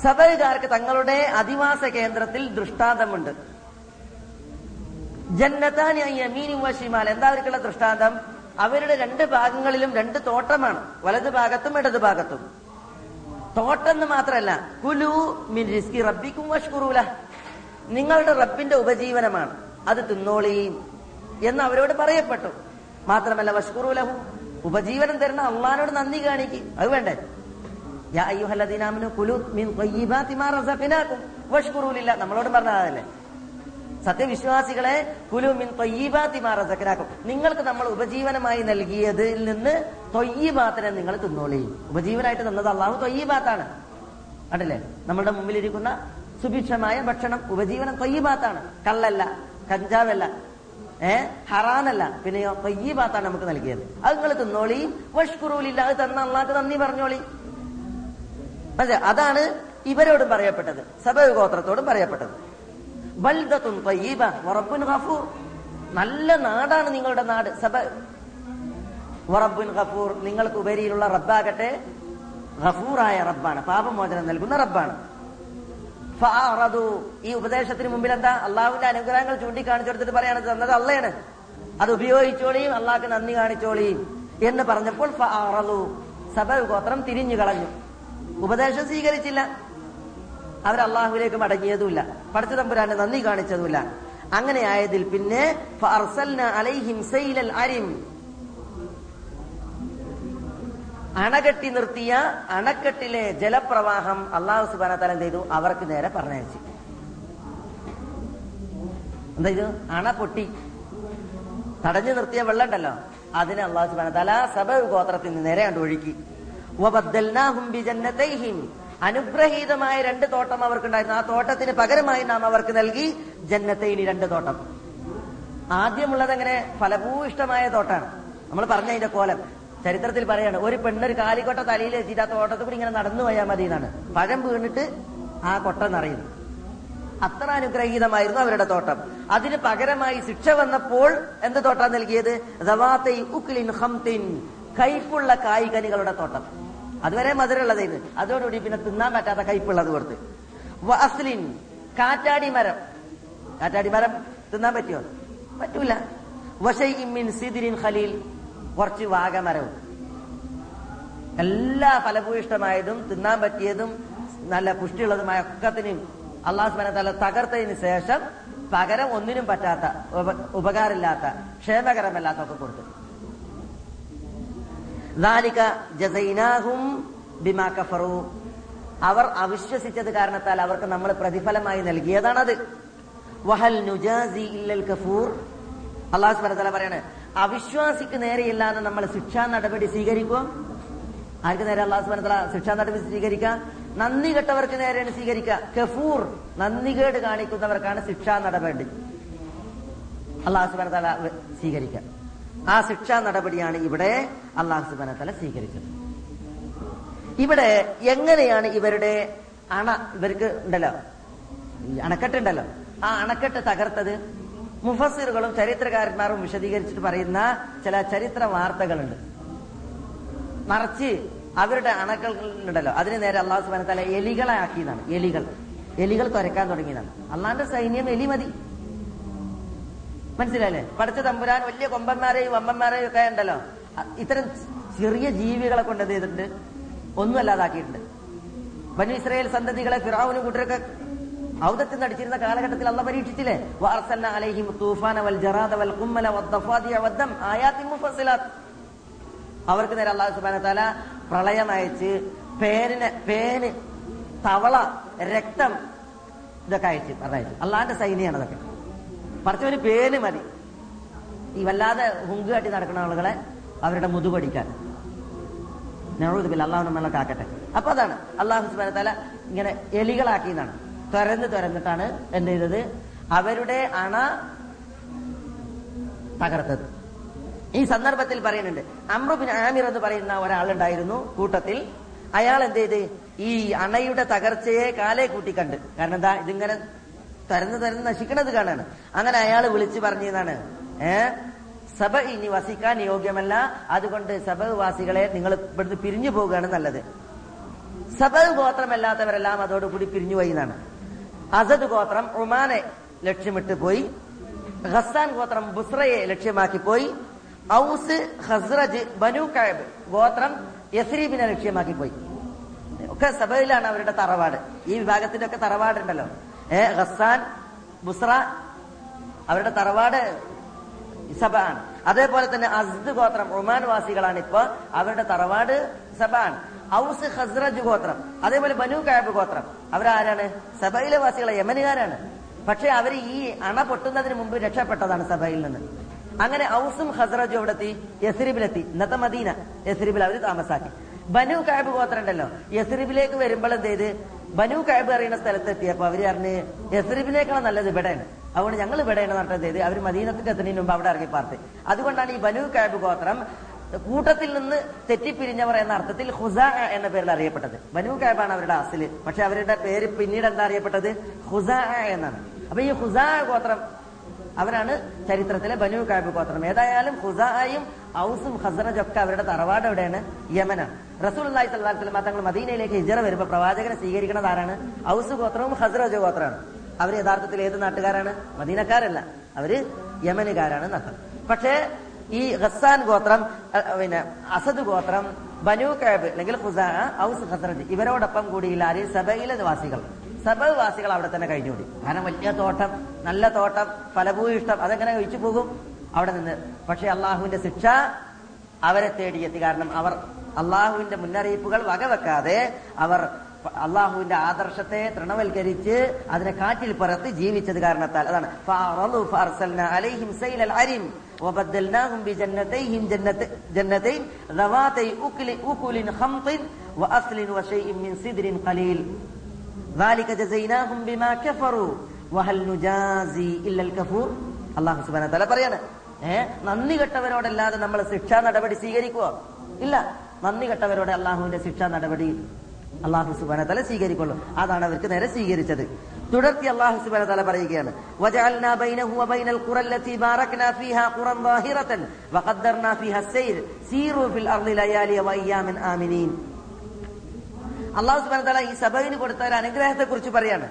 സഭകാർക്ക് തങ്ങളുടെ അധിവാസ കേന്ദ്രത്തിൽ ദൃഷ്ടാന്തമുണ്ട്. ജന്നത്താനി യമീനും വശിമാൽ എന്താ അവർക്കുള്ള ദൃഷ്ടാന്തം? അവരുടെ രണ്ട് ഭാഗങ്ങളിലും രണ്ട് തോട്ടമാണ്. വലത് ഭാഗത്തും ഇടത് ഭാഗത്തും. തോട്ടം എന്ന് മാത്രമല്ല കുലു മിൻ റിസ്കി റബ്ബിക്കും വഷ്കുറൂല. നിങ്ങളുടെ റബ്ബിന്റെ ഉപജീവനമാണ്. അത് തിന്നോളിയും എന്ന് അവരോട് പറയപ്പെട്ടു. മാത്രമല്ല വഷ്കുറൂലഹു. ഉപജീവനം തരുന്ന അള്ളഹാനോട് നന്ദി കാണിക്കും. അത് വേണ്ടേ? അയ്യുഹല്ലദീനാമനു കുലു സത്യവിശ്വാസികളെ കുലുമിൻ മാ റസഖനാകും നിങ്ങൾക്ക് നമ്മൾ ഉപജീവനമായി നൽകിയതിൽ നിന്ന് തൊയ്യീബാത്തിനെ നിങ്ങൾ തിന്നോളി. ഉപജീവനായിട്ട് തന്നത് അള്ളാഹു തൊയ്യീബാത്താണ്. കണ്ടില്ലേ? നമ്മളുടെ മുമ്പിലിരിക്കുന്ന സുഭിക്ഷമായ ഭക്ഷണം ഉപജീവനം തൊയ്യീബാത്താണ്. കള്ളല്ല കഞ്ചാവല്ല ഏ? ഹറാനല്ല പിന്നെയോ തൊയ്യീബാത്താണ് നമുക്ക് നൽകിയത്. അത് നിങ്ങൾ തിന്നോളി. വഷ്കുറൂലില്ല അത് തന്ന അള്ളാഹ് നന്ദി പറഞ്ഞോളി. അതാണ് ഇവരോടും പറയപ്പെട്ടത്. സബ ഗോത്രത്തോടും പറയപ്പെട്ടത്. ബൽദത്തുൻ തയ്യീബ വറബ്ബുൻ ഗഫൂർ. നല്ല നാടാണ് നിങ്ങളുടെ നാട്. സബ വറബ്ബുൻ ഗഫൂർ നിങ്ങൾക്ക് ഉപരിയിലുള്ള റബ്ബാകട്ടെ ഗഫൂറായ റബ്ബാണ്. പാപമോചനം നൽകുന്ന റബ്ബാണ്. ഈ ഉപദേശത്തിന് മുമ്പിൽ എന്താ അള്ളാഹുവിന്റെ അനുഗ്രഹങ്ങൾ ചൂണ്ടിക്കാണിച്ചു കൊടുത്തിട്ട് പറയാണ് തന്നത് അള്ളയാണ്. അത് ഉപയോഗിച്ചോളിയും അള്ളാഹ്ക്ക് നന്ദി കാണിച്ചോളിയും എന്ന് പറഞ്ഞപ്പോൾ സബ ഗോത്രം തിരിഞ്ഞു കളഞ്ഞു ഉപദേശം സ്വീകരിച്ചില്ല. അവർ അള്ളാഹുവിലേക്ക് മടങ്ങിയതുമില്ല. പഠിച്ച തമ്പുരാന്റെ നന്ദി കാണിച്ചതുമില്ല. അങ്ങനെ ആയതിൽ പിന്നെ അണകെട്ടി നിർത്തിയ അണക്കെട്ടിലെ ജലപ്രവാഹം അള്ളാഹു സുബാന തലം ചെയ്തു അവർക്ക് നേരെ പറഞ്ഞയച്ചു. എന്താ ഇത്? അണ പൊട്ടി. തടഞ്ഞു നിർത്തിയ വെള്ളം ഉണ്ടല്ലോ അതിനെ അള്ളാഹു സുബാന തല സബ ഗോത്രത്തിന് നേരെ കണ്ടു ഒഴുക്കി. അനുഗ്രഹീതമായ രണ്ട് തോട്ടം അവർക്കുണ്ടായിരുന്നു. ആ തോട്ടത്തിന് പകരമായി നാം അവർക്ക് നൽകി ജന്നത്തെ ഇനി രണ്ട് തോട്ടം. ആദ്യമുള്ളത് അങ്ങനെ ഫലഭൂയിഷ്ടമായ തോട്ടാണ്. നമ്മൾ പറഞ്ഞ അതിന്റെ കോലം. ചരിത്രത്തിൽ പറയാണ് ഒരു പെണ്ണൊരു കാലിക്കൊട്ട തലയിൽ വെച്ചിട്ട് ആ തോട്ടത്തിൽ കൂടി ഇങ്ങനെ നടന്നു പോയാൽ മതി എന്നാണ്. പഴം വീണിട്ട് ആ കൊട്ട നിറയുന്നു. അത്ര അനുഗ്രഹീതമായിരുന്നു അവരുടെ തോട്ടം. അതിന് പകരമായി ശിക്ഷ വന്നപ്പോൾ എന്ത് തോട്ടം നൽകിയത്? കൈപ്പുള്ള ഉക്ലിൻ ഹംതിൻ കയ്പുള്ള കായ്കനികളുടെ തോട്ടം. അതുവരെ മധുരമുള്ളതായിരുന്നു അതോടുകൂടി പിന്നെ തിന്നാൻ പറ്റാത്ത കയ്പുള്ളത് കൊടുത്ത്. വസ്ലിൻ കാറ്റാടി മരം. കാറ്റാടി മരം തിന്നാൻ പറ്റുമോ പറ്റൂല. വഷൈമിൻ സിദിരിൻ ഖലീൽ. കുറച്ച് വാഗമരവും. എല്ലാ ഫലഭൂയിഷ്ടമായതും തിന്നാൻ പറ്റിയതും നല്ല പുഷ്ടിയുള്ളതുമായ ഒക്കത്തിനും അള്ളാഹു സുബാന തല തകർത്തതിന് ശേഷം പകരം ഒന്നിനും പറ്റാത്ത ഉപകാരമില്ലാത്ത ക്ഷേമകരമല്ലാത്ത ഒക്കെ കൊടുത്തു. ബിമാക്കഫറു അവർ അവിശ്വസിച്ചത് കാരണത്താൽ അവർക്ക് നമ്മൾ പ്രതിഫലമായി നൽകിയതാണത്. വഹൽ കഫൂർ. അള്ളാഹു സ്വലത്തല പറയാണ് അവിശ്വാസിക്ക് നേരെയില്ലാന്ന് നമ്മൾ ശിക്ഷാ നടപടി സ്വീകരിക്കും? ആർക്ക് നേരെ അള്ളാഹു സ്വലത്തല ശിക്ഷാ നടപടി സ്വീകരിക്കാം? നന്ദി കെട്ടവർക്ക് നേരെയാണ് സ്വീകരിക്കുക കഫൂർ നന്ദികേട് കാണിക്കുന്നവർക്കാണ് ശിക്ഷാ നടപടി. അള്ളാഹു സ്വലത്തല സ്വീകരിക്കുക ആ ശിക്ഷാ നടപടിയാണ് ഇവിടെ അള്ളാഹു സുബാനത്തല സ്വീകരിച്ചത്. ഇവിടെ എങ്ങനെയാണ് ഇവരുടെ അണ ഇവർക്ക് ഉണ്ടല്ലോ അണക്കെട്ടുണ്ടല്ലോ ആ അണക്കെട്ട് തകർത്തത്? മുഫസിറുകളും ചരിത്രകാരന്മാരും വിശദീകരിച്ചിട്ട് പറയുന്ന ചില ചരിത്ര വാർത്തകളുണ്ട്. മറിച്ച് അവരുടെ അണക്കൾ ഉണ്ടല്ലോ അതിന് നേരെ അള്ളാഹു സുബാന തല എലികളെ ആക്കിയതാണ്. എലികൾ. എലികൾ തുരക്കാൻ തുടങ്ങിയതാണ്. അള്ളാന്റെ സൈന്യം എലി മതി. മനസ്സിലായില്ലേ? പഠിച്ച തമ്പുരാൻ വലിയ കൊമ്പന്മാരെയും അമ്മന്മാരെയും ഒക്കെ ഉണ്ടല്ലോ. ഇത്തരം ചെറിയ ജീവികളെ കൊണ്ട് എന്ത് ചെയ്തിട്ടുണ്ട്? ഒന്നും അല്ലാതാക്കിയിട്ടുണ്ട് ബനു ഇസ്രായേൽ സന്തതികളെ ഫിറാവുനും കൂട്ടരൊക്കെ ഔദത്തിൽ നടിച്ചിരുന്ന കാലഘട്ടത്തിൽ അള്ള പരീക്ഷിച്ചില്ലേ? വാർസന്ന തൂഫാന വൽ ജറാദ വൽ വദ്ദഫാദിയ വദ്ദം അവർക്ക് നേരെ അള്ളാഹു സുബാന താല പ്രളയം അയച്ച് പേരിന് പേന് തവള രക്തം ഇതൊക്കെ അയച്ചു അതായത് അള്ളാന്റെ സൈനിയാണ് അതൊക്കെ. പറച്ചവന് പേര് മതി. ഈ വല്ലാതെ ഹുങ്ക് കാട്ടി നടക്കുന്ന ആളുകളെ അവരുടെ മുതുകടിക്കാൻ നെഹ്റൂദില്ല അള്ളാഹു നമ്മളെ കാക്കട്ടെ. അപ്പൊ അതാണ്. അള്ളാഹു സുബാന തല ഇങ്ങനെ എന്നാണ് തുരന്ന് തുരന്നിട്ടാണ് എന്ത് ചെയ്തത്? അവരുടെ അണ തകർത്തത്. ഈ സന്ദർഭത്തിൽ പറയുന്നുണ്ട്. അമ്രുബിൻ ആമിർ എന്ന് പറയുന്ന ഒരാളുണ്ടായിരുന്നു കൂട്ടത്തിൽ. അയാൾ എന്ത് ചെയ്ത്? ഈ അണയുടെ തകർച്ചയെ കാലേ കൂട്ടി കണ്ട് കാരണം എന്താ? ഇതിങ്ങനെ തരന്ന് തരന്ന് നശിക്കണത് കാണാണ്. അങ്ങനെ അയാൾ വിളിച്ചു പറഞ്ഞതാണ് ഏ? സഭ ഇനി വസിക്കാൻ യോഗ്യമല്ല. അതുകൊണ്ട് സഭവാസികളെ നിങ്ങൾ ഇവിടുന്ന് പിരിഞ്ഞു പോവുകയാണ് നല്ലത്. സബ ഗോത്രമല്ലാത്തവരെല്ലാം അതോടുകൂടി പിരിഞ്ഞു പോയി എന്നാണ് അസദ് ഗോത്രം ഉമാനെ ലക്ഷ്യമിട്ട് പോയി. ഹസാൻ ഗോത്രം ബുസ്രയെ ലക്ഷ്യമാക്കി പോയി. ഔസ് ഹസ്രജ് ബനു കഅബ് ഗോത്രം യസ്രീബിനെ ലക്ഷ്യമാക്കി പോയി. ഒക്കെ സഭയിലാണ് അവരുടെ തറവാട്. ഈ വിഭാഗത്തിന്റെ ഒക്കെ തറവാടുണ്ടല്ലോ. ഏ ഖസാൻ ബുസ്ര അവരുടെ തറവാട് സബാണ് അതേപോലെ തന്നെ അസ്ദ് ഗോത്രം ഒമാൻ വാസികളാണ് ഇപ്പൊ അവരുടെ തറവാട് സബാണ് ഔസ് ഹസ്രജ് ഗോത്രം അതേപോലെ ബനു കാബ് ഗോത്രം. അവരാരാണ്? സബയിലെ വാസികളെ യമനുകാരാണ്. പക്ഷെ അവർ ഈ അണ പൊട്ടുന്നതിന് മുമ്പ് രക്ഷപ്പെട്ടതാണ് സഭയിൽ നിന്ന്. അങ്ങനെ ഔസും ഹസ്രജും അവിടെ എത്തി യസ്രിബിലെത്തി. ഇന്നത്തെ മദീന യസ്രിബിൽ അവർ താമസാക്കി. ബനു കാബ് ഗോത്രം ഉണ്ടല്ലോ. യസ്രിബിലേക്ക് വരുമ്പോൾ എന്ത് ചെയ്ത്? ബനു കാബ് അറിയുന്ന സ്ഥലത്ത് എത്തിയപ്പോ അവർ പറഞ്ഞ് യസ്രിബിനേക്കാളും നല്ലത് ഇവിടെയാണ്. അതുകൊണ്ട് ഞങ്ങൾ ഇവിടെയാണ് നട്ടത് അവർ മദീനത്തിന്റെ എത്തുന്നതിന് മുമ്പ് അവിടെ ഇറങ്ങി പാർത്ത്. അതുകൊണ്ടാണ് ഈ ബനു കാബ് ഗോത്രം കൂട്ടത്തിൽ നിന്ന് തെറ്റിപ്പിരിഞ്ഞവർ എന്ന അർത്ഥത്തിൽ ഹുസ എന്ന പേരിൽ അറിയപ്പെട്ടത്. ബനു കാബാണ് അവരുടെ അസിൽ. പക്ഷെ അവരുടെ പേര് പിന്നീട് എന്താ അറിയപ്പെട്ടത്? ഹുസ എന്നാണ്. അപ്പൊ ഈ ഹുസ ഗോത്രം അവരാണ് ചരിത്രത്തിലെ ബനു കാബ് ഗോത്രം. ഏതായാലും ഹുസായും ഔസും ഹസറജ് ഒക്കെ അവരുടെ തറവാട് എവിടെയാണ്? യമനാണ്. റസൂൽ അള്ളാഹി സ്വല്ലാസ്ലം തങ്ങൾ മദീനയിലേക്ക് ഹിജറ വരുമ്പോൾ പ്രവാചകനെ സ്വീകരിക്കുന്നത് ആരാണ്? ഔസ് ഗോത്രവും ഹസറജ് ഗോത്രമാണ്. അവർ യഥാർത്ഥത്തിൽ ഏത് നാട്ടുകാരാണ്? മദീനക്കാരല്ല. അവർ യമനുകാരാണ് നട്ടം പക്ഷേ ഈ ഹസാൻ ഗോത്രം പിന്നെ അസദ് ഗോത്രം ബനു കാബ് അല്ലെങ്കിൽ ഹുസാ ഔസ് ഹസറജ് ഇവരോടൊപ്പം കൂടിയില്ല ആര് സബയിലെ നിവാസികൾ. സബ വാസികൾ അവിടെ തന്നെ കഴിഞ്ഞുകൂടി കാരണം വലിയ തോട്ടം നല്ല തോട്ടം ഫലഭൂയിഷ്ടം അതെങ്ങനെ ഒഴിച്ചു പോകും? അവിടെ നിന്ന്. പക്ഷെ അള്ളാഹുവിന്റെ ശിക്ഷ അവരെ തേടിയെത്തി. കാരണം അവർ അള്ളാഹുവിന്റെ മുന്നറിയിപ്പുകൾ വകവെക്കാതെ അവർ അള്ളാഹുവിന്റെ ആദർശത്തെ തൃണവൽക്കരിച്ച് അതിനെ കാറ്റിൽ പുറത്ത് ജീവിച്ചത് കാരണത്താൽ. അതാണ്. അള്ളാഹു സുബാന തല പറയാണ്. ഏഹ് നന്ദി കെട്ടവരോടല്ലാതെ നമ്മൾ ശിക്ഷാ നടപടി സ്വീകരിക്കുവോ? ഇല്ല. നന്ദി കെട്ടവരോട് അള്ളാഹുവിന്റെ ശിക്ഷാ നടപടി അള്ളാഹു സുബാന തല സ്വീകരിക്കുള്ളൂ. അതാണ് അവർക്ക് നേരെ സ്വീകരിച്ചത്. തുടർത്തി അള്ളാഹു സുബാന തല പറയുകയാണ്. അള്ളാഹു സുബാന തല ഈ സഭയിന് കൊടുത്ത ഒരു അനുഗ്രഹത്തെ കുറിച്ച് പറയാണ്.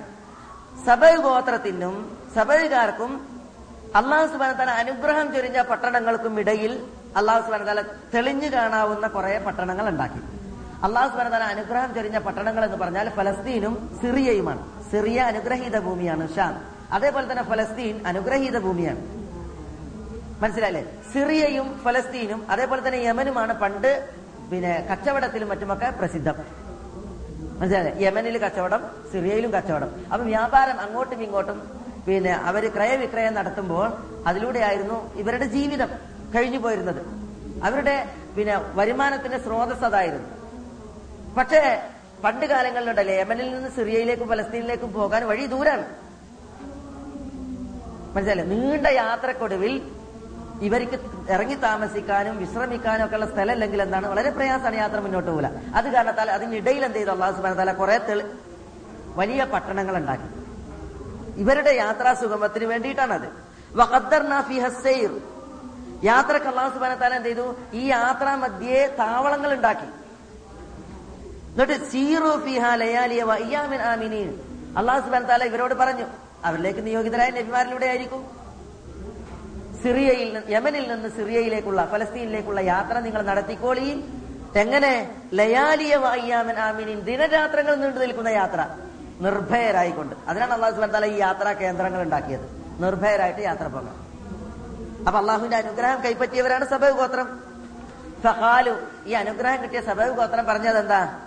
സഭ ഗോത്രത്തിനും സഭയുകാർക്കും അള്ളാഹു സുബാന തല അനുഗ്രഹം ചൊരിഞ്ഞ പട്ടണങ്ങൾക്കും ഇടയിൽ അള്ളാഹു സുബാന തല തെളിഞ്ഞു കാണാവുന്ന കുറെ പട്ടണങ്ങൾ ഉണ്ടാക്കി. അള്ളാഹു സുബാന തല അനുഗ്രഹം ചൊരിഞ്ഞ പട്ടണങ്ങൾ എന്ന് പറഞ്ഞാൽ ഫലസ്തീനും സിറിയയുമാണ്. സിറിയ അനുഗ്രഹീത ഭൂമിയാണ് ഷാം. അതേപോലെ തന്നെ ഫലസ്തീൻ അനുഗ്രഹീത ഭൂമിയാണ്. മനസ്സിലായില്ലേ? സിറിയയും ഫലസ്തീനും അതേപോലെ തന്നെ യമനുമാണ് പണ്ട് പിന്നെ കച്ചവടത്തിലും മറ്റുമൊക്കെ പ്രസിദ്ധം. മനസ്സിലായില്ലേ? യമനിൽ കച്ചവടം സിറിയയിലും കച്ചവടം. അപ്പൊ വ്യാപാരം അങ്ങോട്ടും ഇങ്ങോട്ടും പിന്നെ അവർ ക്രയവിക്രയം നടത്തുമ്പോൾ അതിലൂടെയായിരുന്നു ഇവരുടെ ജീവിതം കഴിഞ്ഞു പോയിരുന്നത്. അവരുടെ പിന്നെ വരുമാനത്തിന്റെ സ്രോതസ് അതായിരുന്നു. പക്ഷേ പണ്ട് കാലങ്ങളിലുണ്ടല്ലേ യമനിൽ നിന്ന് സിറിയയിലേക്കും ഫലസ്തീനിലേക്കും പോകാൻ വഴി ദൂരാണ്. മനസ്സിലായില്ലേ? നീണ്ട യാത്രക്കൊടുവിൽ ഇവർക്ക് ഇറങ്ങി താമസിക്കാനും വിശ്രമിക്കാനും ഒക്കെ ഉള്ള സ്ഥലം അല്ലെങ്കിൽ എന്താണ്? വളരെ പ്രയാസമാണ് യാത്ര മുന്നോട്ട് പോകില്ല അത് കാരണത്താൽ അതിനിടയിൽ എന്ത് ചെയ്തു? അള്ളാഹു സുബാന താല കുറെ വലിയ പട്ടണങ്ങൾ ഉണ്ടാക്കി. ഇവരുടെ യാത്രാ സുഗമത്തിന് വേണ്ടിയിട്ടാണ് അത്. യാത്രയ്ക്ക് അള്ളാഹു സുബാന താല എന്ത് ചെയ്തു? ഈ യാത്രാ മധ്യേ താവളങ്ങൾ ഉണ്ടാക്കി. എന്നിട്ട് സീറോ ഫിഹ ലയാലിയ അള്ളാഹു സുബാൻ താല ഇവരോട് പറഞ്ഞു അവരിലേക്ക് നിയോഗിതരായ നബിമാരിലൂടെ ആയിരിക്കും. സിറിയയിൽ നിന്ന് യമനിൽ നിന്ന് സിറിയയിലേക്കുള്ള ഫലസ്തീനിലേക്കുള്ള യാത്ര നിങ്ങൾ നടത്തിക്കോളി. എങ്ങനെ? ലയാലിയ വയ്യാമൻ ആമിനിൻ ദിനരാത്രങ്ങൾ നീണ്ടു നിൽക്കുന്ന യാത്ര. നിർഭയരായിക്കൊണ്ട്. അതിനാണ് അള്ളാഹു സുബാൻ തല ഈ യാത്രാ കേന്ദ്രങ്ങൾ ഉണ്ടാക്കിയത്. നിർഭയരായിട്ട് യാത്ര പോകണം അപ്പൊ അള്ളാഹുവിന്റെ അനുഗ്രഹം കൈപ്പറ്റിയവരാണ് സബൈ ഗോത്രം. ഫഹാലു ഈ അനുഗ്രഹം കിട്ടിയ സബൈ ഗോത്രം പറഞ്ഞത് എന്താ?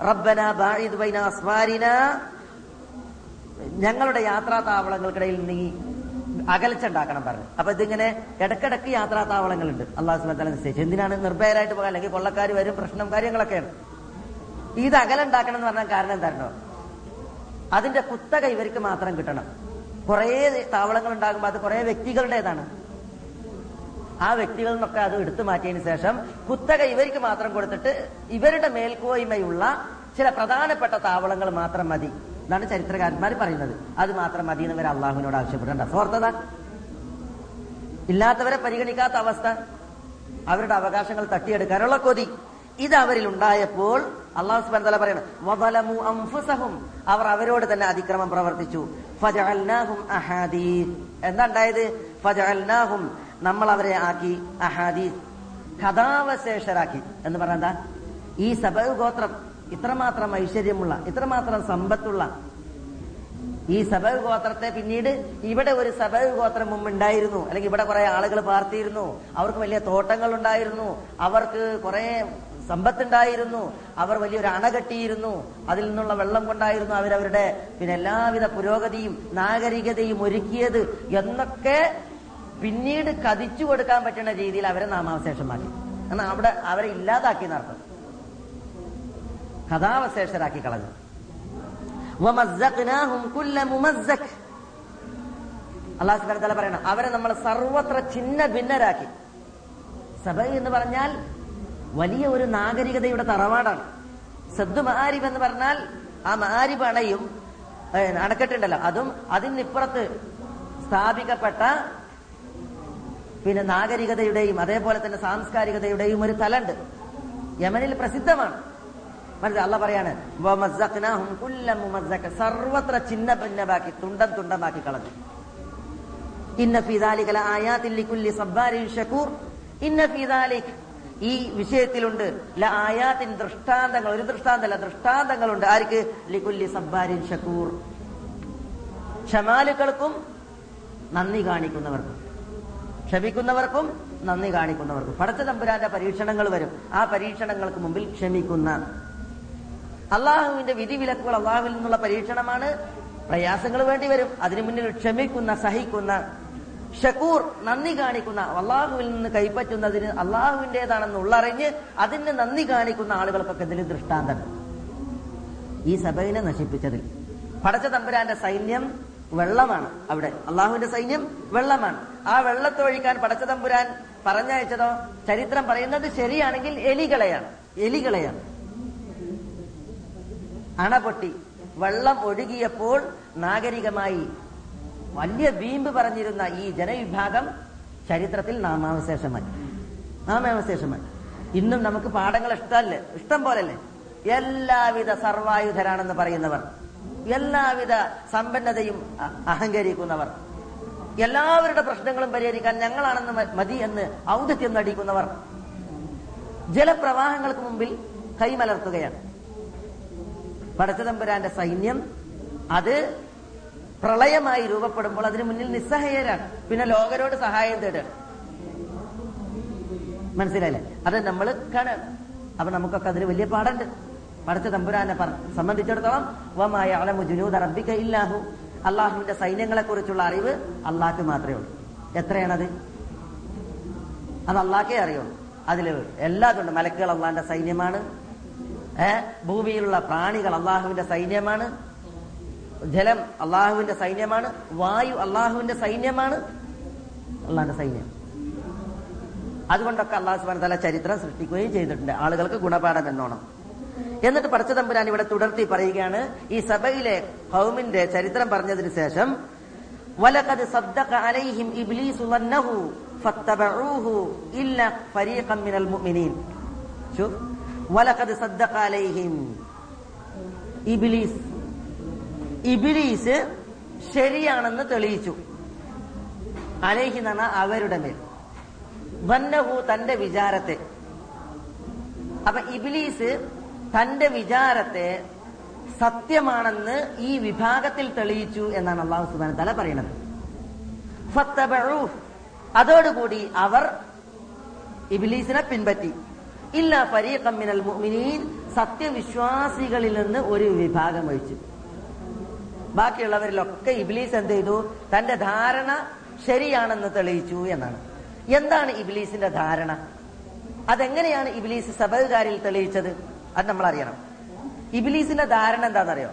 റബ്ബന ബാഇദ് ബൈന അസ്മാരിന ഞങ്ങളുടെ യാത്രാ താവളങ്ങൾക്കിടയിൽ നീ അകൽച്ച ഉണ്ടാക്കണം പറഞ്ഞു. അപ്പൊ ഇതിങ്ങനെ ഇടക്കിടക്ക് യാത്രാ താവളങ്ങളുണ്ട് അള്ളാഹു സുബാൻ നിശ്ചയിച്ചു എന്തിനാണ് നിർഭയരായിട്ട് പോകാൻ? അല്ലെങ്കിൽ കൊള്ളക്കാർ വരും പ്രശ്നം കാര്യങ്ങളൊക്കെയാണ്. ഇത് അകലുണ്ടാക്കണം എന്ന് പറഞ്ഞാൽ കാരണം എന്താണോ അതിന്റെ കുത്തക ഇവർക്ക് മാത്രം കിട്ടണം. കുറേ താവളങ്ങൾ ഉണ്ടാകുമ്പോൾ അത് കുറേ വ്യക്തികളുടേതാണ്. ആ വ്യക്തികളിൽ നിന്നൊക്കെ അത് എടുത്തു മാറ്റിയതിനു ശേഷം കുത്തക ഇവർക്ക് മാത്രം കൊടുത്തിട്ട് ഇവരുടെ മേൽക്കോയ്മയുള്ള ചില പ്രധാനപ്പെട്ട താവളങ്ങൾ മാത്രം മതി. എന്നാണ് ചരിത്രകാരന്മാർ പറയുന്നത്. അത് മാത്രം മതി എന്ന് ഇവർ അള്ളാഹുവിനോട് ആവശ്യപ്പെടേണ്ട. സ്വാർത്ഥത ഇല്ലാത്തവരെ പരിഗണിക്കാത്ത അവസ്ഥ. അവരുടെ അവകാശങ്ങൾ തട്ടിയെടുക്കാനുള്ള കൊതി. ഇത് അവരിൽ ഉണ്ടായപ്പോൾ അള്ളാഹു സുബാൻ തല പറയണം അവർ അവരോട് തന്നെ അതിക്രമം പ്രവർത്തിച്ചു. ഫജഅൽനാഹും അഹാദീസ് എന്താ ഉണ്ടായത്? ഫജഅൽനാഹും. നമ്മൾ അവരെ ആക്കി അഹാദീസ് കഥാവശേഷരാക്കി. എന്ന് പറഞ്ഞാ ഈ സബ ഗോത്രം ഇത്രമാത്രം ഐശ്വര്യമുള്ള ഇത്രമാത്രം സമ്പത്തുള്ള ഈ സബവ് ഗോത്രത്തെ പിന്നീട് ഇവിടെ ഒരു സബവ് ഗോത്രം മുമ്പ് ഉണ്ടായിരുന്നു അല്ലെങ്കിൽ ഇവിടെ കുറെ ആളുകൾ പാർത്തിയിരുന്നു. അവർക്ക് വലിയ തോട്ടങ്ങൾ ഉണ്ടായിരുന്നു അവർക്ക് കുറെ സമ്പത്തുണ്ടായിരുന്നു. അവർ വലിയൊരു അണ കെട്ടിയിരുന്നു. അതിൽ നിന്നുള്ള വെള്ളം കൊണ്ടായിരുന്നു അവരവരുടെ പിന്നെ എല്ലാവിധ പുരോഗതിയും നാഗരികതയും ഒരുക്കിയത് എന്നൊക്കെ പിന്നീട് കതിച്ചു കൊടുക്കാൻ പറ്റുന്ന രീതിയിൽ അവരെ നാമാവശേഷമാക്കി. എന്നാൽ അവിടെ അവരെ ഇല്ലാതാക്കി നടത്തും കഥാവശേഷരാക്കി കളഞ്ഞു അള്ളാഹു സുബാൻ പറയണം അവരെ നമ്മൾ സർവത്ര ചിന്ന ഭിന്നരാക്കി. സഭ എന്ന് പറഞ്ഞാൽ വലിയ ഒരു നാഗരികതയുടെ തറവാടാണ്. സദ്ദു മഹാരിബ് എന്ന് പറഞ്ഞാൽ ആ മഹാരിബ് അണയും അണക്കെട്ടുണ്ടല്ലോ. അതും അതിനിപ്പുറത്ത് സ്ഥാപിക്കപ്പെട്ട പിന്നെ നാഗരികതയുടെയും അതേപോലെ തന്നെ സാംസ്കാരികതയുടെയും ഒരു തലണ്ട്. യമനിൽ പ്രസിദ്ധമാണ്. മനസ്സിലായി? അല്ല പറയാണ്. സർവത്ര ചിന്ന ഭിന്നമാക്കി തുണ്ടം തുണ്ടമാക്കി കളഞ്ഞു. ഈ വിഷയത്തിലുണ്ട്. ആയാത്തിൻ ദൃഷ്ടാന്തങ്ങൾ ഒരു ദൃഷ്ടാന്തല്ല ദൃഷ്ടാന്തങ്ങളുണ്ട്. ആർക്ക്? ലികുല്ലി സബ്ബാരിൻ ഷക്കൂർ ക്ഷമാലുക്കൾക്കും നന്ദി കാണിക്കുന്നവർക്കും. ക്ഷമിക്കുന്നവർക്കും നന്ദി കാണിക്കുന്നവർക്കും. പടച്ച തമ്പുരാന്റെ പരീക്ഷണങ്ങൾ വരും. ആ പരീക്ഷണങ്ങൾക്ക് മുമ്പിൽ ക്ഷമിക്കുന്ന അള്ളാഹുവിന്റെ വിധിവിലക്കുകൾ അള്ളാഹുവിൽ നിന്നുള്ള പരീക്ഷണമാണ്. പ്രയാസങ്ങൾ വേണ്ടി വരും. അതിനു മുന്നിൽ ക്ഷമിക്കുന്ന സഹിക്കുന്ന ഷക്കൂർ നന്ദി കാണിക്കുന്ന അള്ളാഹുവിൽ നിന്ന് കൈപ്പറ്റുന്നതിന് അള്ളാഹുവിന്റേതാണെന്ന് ഉള്ളറിഞ്ഞ് അതിന് നന്ദി കാണിക്കുന്ന ആളുകൾക്കൊക്കെ ഇതിൽ ദൃഷ്ടാന്തം. ഈ സഭയിനെ നശിപ്പിച്ചതിൽ. പടച്ച തമ്പുരാന്റെ സൈന്യം വെള്ളമാണ് അവിടെ. അള്ളാഹുവിന്റെ സൈന്യം വെള്ളമാണ്. ആ വെള്ളത്തൊഴിക്കാൻ പടച്ച തമ്പുരാൻ പറഞ്ഞയച്ചതോ ചരിത്രം പറയുന്നത് ശരിയാണെങ്കിൽ എലികളെയാണ്. എലികളെയാണ്. അണ പൊട്ടി വെള്ളം ഒഴുകിയപ്പോൾ നാഗരികമായി വലിയ വീമ്പ് പറഞ്ഞിരുന്ന ഈ ജനവിഭാഗം ചരിത്രത്തിൽ നാമാവശേഷമായി. നാമാവശേഷമായി. ഇന്നും നമുക്ക് പാഠങ്ങൾ ഇഷ്ടമല്ലേ? ഇഷ്ടം പോലല്ലേ? എല്ലാവിധ സർവായുധരാണെന്ന് പറയുന്നവർ എല്ലാവിധ സമ്പന്നതയും അഹങ്കരിക്കുന്നവർ എല്ലാവരുടെ പ്രശ്നങ്ങളും പരിഹരിക്കാൻ ഞങ്ങളാണെന്ന് മതി എന്ന് ഔദത്യം നടിക്കുന്നവർ ജലപ്രവാഹങ്ങൾക്ക് മുമ്പിൽ കൈമലർത്തുകയാണ്. പടച്ചതമ്പുരാന്റെ സൈന്യം അത് പ്രളയമായി രൂപപ്പെടുമ്പോൾ അതിന് മുന്നിൽ നിസ്സഹായരാണ്. പിന്നെ ലോകരോട് സഹായം തേടുകയാണ് മനസ്സിലായില്ലേ? അത് നമ്മൾ കാണാം അപ്പൊ നമുക്കൊക്കെ അതിന് വലിയ പാടുണ്ട് പടച്ച തമ്പുരാനെ സംബന്ധിച്ചിടത്തോളം വമായ അലമു ജുനൂദ് റബ്ബിക ഇല്ലാഹു. അള്ളാഹുവിന്റെ സൈന്യങ്ങളെ കുറിച്ചുള്ള അറിവ് അള്ളാഹ്ക്ക് മാത്രമേ ഉള്ളൂ. എത്രയാണത്? അത് അള്ളാഹ്ക്കേ അറിയുള്ളൂ. അതിൽ എല്ലാതുണ്ട് മലക്കുകൾ അള്ളാഹിന്റെ സൈന്യമാണ്. ഭൂമിയിലുള്ള പ്രാണികൾ അള്ളാഹുവിന്റെ സൈന്യമാണ്. ജലം അള്ളാഹുവിന്റെ സൈന്യമാണ്. വായു അള്ളാഹുവിന്റെ സൈന്യമാണ്. അള്ളാഹിന്റെ സൈന്യം. അതുകൊണ്ടൊക്കെ അള്ളാഹു സുബാൻ തല ചരിത്രം സൃഷ്ടിക്കുകയും ചെയ്തിട്ടുണ്ട്. ആളുകൾക്ക് ഗുണപാഠം എന്നോണം എന്നിട്ട് പടച്ച തമ്പുരാൻ ഇവിടെ തുടർത്തി പറയുകയാണ് ഈ സഭയിലെ ഹൗമിന്റെ ചരിത്രം പറഞ്ഞതിന് ശേഷം വലക്കത് സദ്ദഖ അലൈഹിം ഇബ്ലീസു മിനൽ മുഅ്മിനീൻ. വലക്കത് സദ്ദഖാലൈഹിം ഇബിലീസ്. ഇബിലീസ് ശരിയാണെന്ന് തെളിയിച്ചു. അലേഹി എന്നാണ് അവരുടെ മേൽ. വന്നഹു തന്റെ വിചാരത്തെ. അപ്പൊ ഇബിലീസ് തന്റെ വിചാരത്തെ സത്യമാണെന്ന് ഈ വിഭാഗത്തിൽ തെളിയിച്ചു എന്നാണ് അള്ളാഹു സുബാൻ തല പറയുന്നത്. അതോടുകൂടി അവർ ഇബിലീസിനെ പിൻപറ്റി. ഇല്ല ഫരീഖം മിനൽ മുഅ്മിനീൻ. സത്യവിശ്വാസികളിൽ നിന്ന് ഒരു വിഭാഗം ഒഴിച്ചു. ബാക്കിയുള്ളവരിലൊക്കെ ഇബ്ലീസ് എന്ത് ചെയ്തു? തന്റെ ധാരണ ശരിയാണെന്ന് തെളിയിച്ചു എന്നാണ്. എന്താണ് ഇബ്ലീസിന്റെ ധാരണ? അതെങ്ങനെയാണ് ഇബ്ലീസ് സബൽകാരിൽ തെളിയിച്ചത്? അത് നമ്മൾ അറിയണം ഇബ്ലീസിന്റെ ധാരണ എന്താണെന്നറിയോ?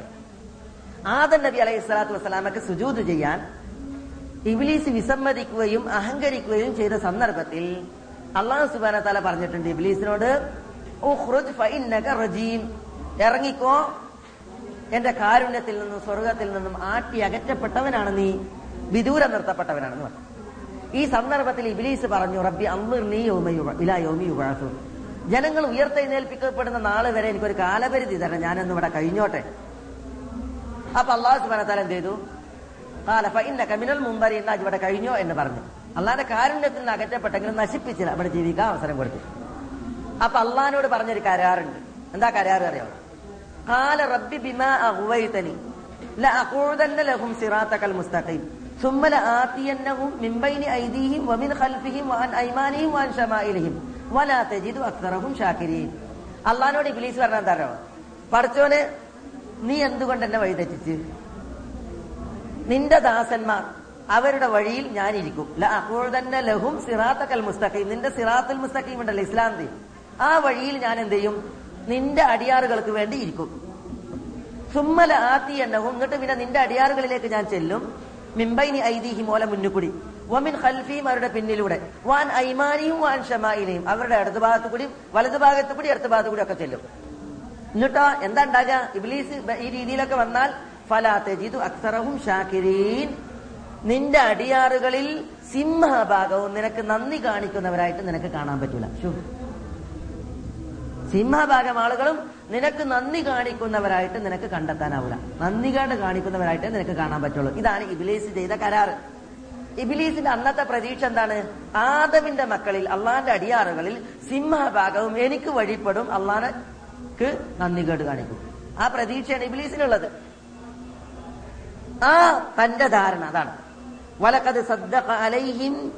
ആദം നബി അലൈഹി സ്വലാത്തു വസ്സലാമക്ക് സുജൂത് ചെയ്യാൻ ഇബ്ലീസ് വിസമ്മതിക്കുകയും അഹങ്കരിക്കുകയും ചെയ്ത സന്ദർഭത്തിൽ അള്ളാഹു സുബാന താല പറഞ്ഞിട്ടുണ്ട് ഇബ്ലീസിനോട്. ഇറങ്ങിക്കോ. എന്റെ കാരുണ്യത്തിൽ നിന്നും സ്വർഗത്തിൽ നിന്നും ആട്ടി അകറ്റപ്പെട്ടവനാണ് നീ വിദൂരം നിർത്തപ്പെട്ടവനാണെന്ന് പറഞ്ഞു. ഈ സന്ദർഭത്തിൽ ഇബിലീസ് പറഞ്ഞു റബ്ബി അമ്മർ നീ യോമി യുവാസു ജനങ്ങൾ ഉയർത്തെഴുന്നേൽപ്പിക്കപ്പെടുന്ന നാളെ വരെ എനിക്കൊരു കാലപരിധി തരണം ഞാനൊന്നും ഇവിടെ കഴിഞ്ഞോട്ടെ. അപ്പൊ അള്ളാഹു സുബാന തല എന്ത് ചെയ്തു? മുമ്പരി എന്നാ ഇവിടെ കഴിഞ്ഞോ എന്ന് പറഞ്ഞു അള്ളാന്റെ കാരുണ്യത്തിൽ നിന്ന് അകറ്റപ്പെട്ടെങ്കിലും നശിപ്പിച്ചില്ല ഇവിടെ ജീവിക്കാൻ അവസരം കൊടുത്തു അപ്പൊ അള്ളഹാനോട് പറഞ്ഞൊരു കരാറുണ്ട് എന്താ കരാറ് അറിയാമോ قال رب بما أغويتني لأقعدن لهم صراطك المستقيم ثم لآتينهم من بين أيديهم ومن خلفهم وعن أيمانهم وعن شمائلهم ولا تجد أكثرهم شاكرين അള്ളഹാനോട് ഇബ്ലീസ് പറഞ്ഞാൽ എന്താണോ പഠിച്ചോനെ നീ എന്തുകൊണ്ട് എന്നെ വഴിതെറ്റിച്ച് നിന്റെ ദാസന്മാർ അവരുടെ വഴിയിൽ ഞാനിരിക്കും. തന്നെ ലഹും സിറാത്തക്കൽ മുസ്തഖീം. നിന്റെ സിറാത്തുൽ മുസ്തഖീം ഉണ്ടല്ലോ ഇസ്ലാം ദീൻ. ആ വഴിയിൽ ഞാൻ എന്ത് ചെയ്യും നിന്റെ അടിയാറുകൾക്ക് വേണ്ടി ഇരിക്കും. സുമ്മല ആത്തി എന്നവും എന്നിട്ട് പിന്നെ നിന്റെ അടിയാറുകളിലേക്ക് ഞാൻ ചെല്ലും. മിമ്പൈനി ഐതിഹി മോല മുന്നുകൂടി. വമിൻ ഖൽഫിയും അവരുടെ പിന്നിലൂടെ. വാൻ ഐമാനിയും വാൻ ഷമായിനെയും അവരുടെ ഇടതു ഭാഗത്തു കൂടി വലതു ഭാഗത്തു കൂടി ഇടതു ഭാഗത്തു കൂടി ഒക്കെ ചെല്ലും. എന്നിട്ടോ? എന്താ ഉണ്ടാകുക? ഇബ്ലീസ് ഈ രീതിയിലൊക്കെ വന്നാൽ ഫലാത്തജിദു അക്സറഹും ഷാക്കിരീൻ. നിന്റെ അടിയാറുകളിൽ സിംഹഭാഗവും നിനക്ക് നന്ദി കാണിക്കുന്നവരായിട്ട് നിനക്ക് കാണാൻ പറ്റൂല. സിംഹഭാഗം ആളുകളും നിനക്ക് നന്ദി കാണിക്കുന്നവരായിട്ട് നിനക്ക് കണ്ടെത്താനാവില്ല നന്ദി കാണ്ട് കാണിക്കുന്നവരായിട്ട് നിനക്ക് കാണാൻ പറ്റുള്ളൂ. ഇതാണ് ഇബിലീസ് ചെയ്ത കരാറ്. ഇബിലീസിന്റെ അന്നത്തെ പ്രതീക്ഷ എന്താണ്? ആദമിന്റെ മക്കളിൽ അള്ളാന്റെ അടിയാറുകളിൽ സിംഹഭാഗവും എനിക്ക് വഴിപ്പെടും അള്ളാനക്ക് നന്ദി കേട് കാണിക്കും. ആ പ്രതീക്ഷയാണ് ഇബിലീസിനുള്ളത്. ആ തന്റെ ധാരണ അതാണ്. വലക്കത് സദ്ദഖ അലൈഹിം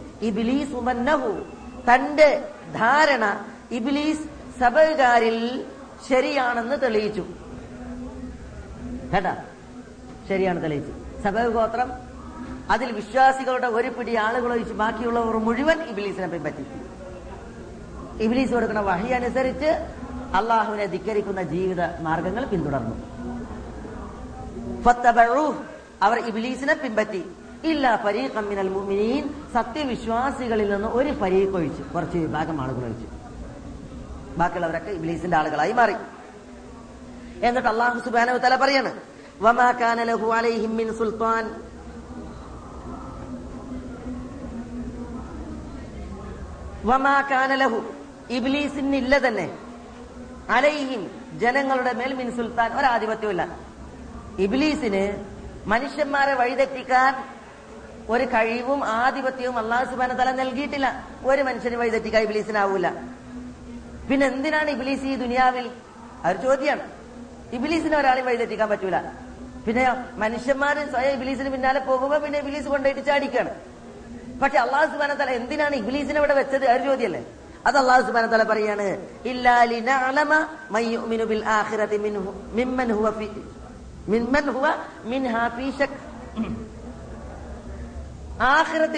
തന്റെ ധാരണ ഇബിലീസ് സഭകാരിൽ ശരിയാണെന്ന് തെളിയിച്ചു. കേട്ടാ? ശരിയാണ് തെളിയിച്ചു. സഭ ഗോത്രം അതിൽ വിശ്വാസികളുടെ ഒരു പിടി ആളുകൾ ഒഴിച്ച് ബാക്കിയുള്ളവർ മുഴുവൻ ഇബിലീസിനെ പറ്റി ഇബിലീസ് കൊടുക്കുന്ന വഹി അനുസരിച്ച് അള്ളാഹുവിനെ ധിക്കരിക്കുന്ന ജീവിത മാർഗങ്ങൾ പിന്തുടർന്നു. അവർ ഇബിലീസിനെ പിൻപറ്റി. ഇല്ല ഫരീഖം മിനൽ മുഅ്മിനീൻ സത്യവിശ്വാസികളിൽ നിന്ന് ഒരു ഫരീഖ് ഒഴിച്ചു കുറച്ച് വിഭാഗം ആളുകൾ ഒഴിച്ചു. ബാക്കിയുള്ളവരൊക്കെ ഇബ്ലീസിന്റെ ആളുകളായി മാറി. എന്നിട്ട് അള്ളാഹു സുബ്ഹാനഹു തല പറയാണ് സുൽത്താൻ. വമാ കാന ലഹു ഇബ്ലീസിന് ഇല്ല തന്നെ. അലൈഹിം ജനങ്ങളുടെ മേൽ മിൻ സുൽത്താൻ ഒരാധിപത്യമില്ല ഇബ്ലീസിന് മനുഷ്യന്മാരെ വഴിതെറ്റിക്കാൻ ഒരു കഴിവും ആധിപത്യവും അള്ളാഹു സുബാന തല നൽകിയിട്ടില്ല. ഒരു മനുഷ്യന് വഴിതെറ്റിക്കാൻ ഇബ്ലീസിനാവൂല. പിന്നെ എന്തിനാണ് ഇബ്ലീസ് ഈ ദുനിയാവിൽ? ഒരു ചോദ്യമാണ് ഇബ്ലീസിനെ ഒരാളെയും വഴിതെറ്റിക്കാൻ പറ്റൂല. പിന്നെ മനുഷ്യന്മാര് സ്വയം ഇബ്ലീസിന് പിന്നാലെ പോകുമ്പോ പിന്നെ ഇബ്ലീസ് കൊണ്ടുപോയിട്ട് ചാടിക്കാണ്. പക്ഷെ അള്ളാഹു സുബാന തല എന്തിനാണ് ഇബ്ലീസിനെ ഇവിടെ വെച്ചത്? ഒരു ചോദ്യമല്ലേ? അത് അള്ളാഹു സുബാന തല പറയാണ് ഇല്ലാ ലിനഅലമ മൻ യുഅ്മിനു ബിൽ ആഖിറതി മിൻഹു മിമ്മൻ ഹുവ മിൻഹാ ശക്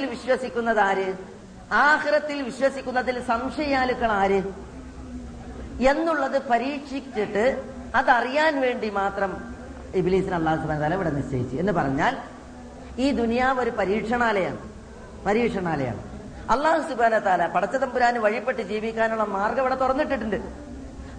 വിശ്വസിക്കുന്നത് ആര്? ആഹ്റത്തിൽ വിശ്വസിക്കുന്നതിൽ സംശയാലുക്കൾ ആര്? എന്നുള്ളത് പരീക്ഷിച്ചിട്ട് അതറിയാൻ വേണ്ടി മാത്രം ഇബിലീസിന് അള്ളാഹു സുബാന ഇവിടെ നിശ്ചയിച്ചു. എന്ന് പറഞ്ഞാൽ ഈ ദുനിയാവ് ഒരു പരീക്ഷണാലയാണ്. പരീക്ഷണാലയാണ്. അള്ളാഹു സുബാന താല പടച്ചതമ്പുരാന് വഴിപ്പെട്ട് ജീവിക്കാനുള്ള മാർഗം ഇവിടെ തുറന്നിട്ടിട്ടുണ്ട്.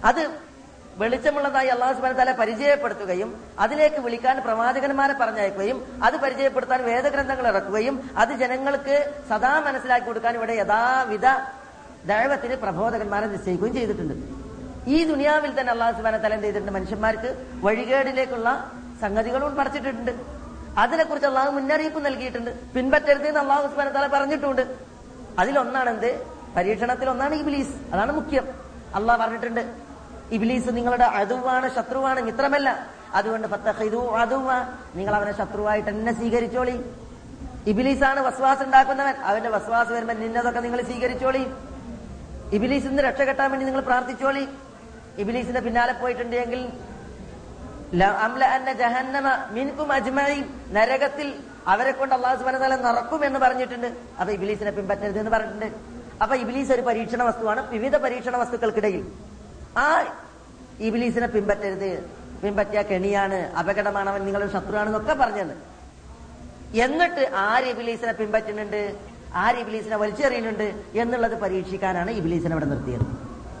അത് വെളിച്ചമുള്ളതായി അള്ളാഹു സുബാന തല പരിചയപ്പെടുത്തുകയും അതിലേക്ക് വിളിക്കാൻ പ്രവാചകന്മാരെ പറഞ്ഞയക്കുകയും അത് പരിചയപ്പെടുത്താൻ വേദഗ്രന്ഥങ്ങൾ ഇറക്കുകയും അത് ജനങ്ങൾക്ക് സദാ മനസ്സിലാക്കി കൊടുക്കാൻ ഇവിടെ യഥാവിധ ദൈവത്തിന് പ്രബോധകന്മാരെ നിശ്ചയിക്കുകയും ചെയ്തിട്ടുണ്ട്. ഈ ദുനിയാവിൽ തന്നെ അള്ളാഹു സുബാന തല എന്ത് ചെയ്തിട്ടുണ്ട്? മനുഷ്യന്മാർക്ക് വഴികേടിലേക്കുള്ള സംഗതികളും പഠിച്ചിട്ടുണ്ട് അതിനെക്കുറിച്ച് അള്ളാഹു മുന്നറിയിപ്പ് നൽകിയിട്ടുണ്ട്. പിൻപറ്റരുത് എന്ന് അള്ളാഹു സുബാന തല പറഞ്ഞിട്ടുണ്ട്. അതിലൊന്നാണ് എന്ത്? പരീക്ഷണത്തിൽ ഒന്നാണ് ഇബിലീസ്. അതാണ് മുഖ്യം. അള്ളാഹ് പറഞ്ഞിട്ടുണ്ട് ഇബിലീസ് നിങ്ങളുടെ അതുവാണ് ശത്രുവാണ് മിത്രമല്ല അതുകൊണ്ട് അതുവ നിങ്ങൾ അവനെ ശത്രുവായിട്ട് തന്നെ സ്വീകരിച്ചോളി. ഇബിലീസാണ് വസ്വാസ് ഉണ്ടാക്കുന്നവൻ. അവന്റെ വസ്വാസ് വരുമ്പോൾ നിന്നതൊക്കെ നിങ്ങൾ സ്വീകരിച്ചോളി. ഇബിലീസ് നിന്ന് രക്ഷകെട്ടാൻ വേണ്ടി നിങ്ങൾ പ്രാർത്ഥിച്ചോളി. ഇബിലീസിന്റെ പിന്നാലെ പോയിട്ടുണ്ടെങ്കിൽ മിൻകും നരകത്തിൽ അവരെ കൊണ്ട് അള്ളാഹു വതആല നിറക്കും എന്ന് പറഞ്ഞിട്ടുണ്ട്. അപ്പൊ ഇബിലീസിനെ പിൻപറ്റരുത് എന്ന് പറഞ്ഞിട്ടുണ്ട്. അപ്പൊ ഇബിലീസ് ഒരു പരീക്ഷണ വസ്തുവാണ്. വിവിധ പരീക്ഷണ വസ്തുക്കൾക്കിടയിൽ. ആ ഇബിലീസിനെ പിൻപറ്റരുത്. പിൻപറ്റിയ കെണിയാണ് അപകടമാണ് അവൻ നിങ്ങളുടെ ശത്രുവാണെന്നൊക്കെ പറഞ്ഞത്. എന്നിട്ട് ആര് ഇബിലീസിനെ പിൻപറ്റുന്നുണ്ട്? ആര് ഇബിലീസിനെ വലിച്ചെറിയുന്നുണ്ട്? എന്നുള്ളത് പരീക്ഷിക്കാനാണ് ഇബിലീസിനെ ഇവിടെ നിർത്തിയത്.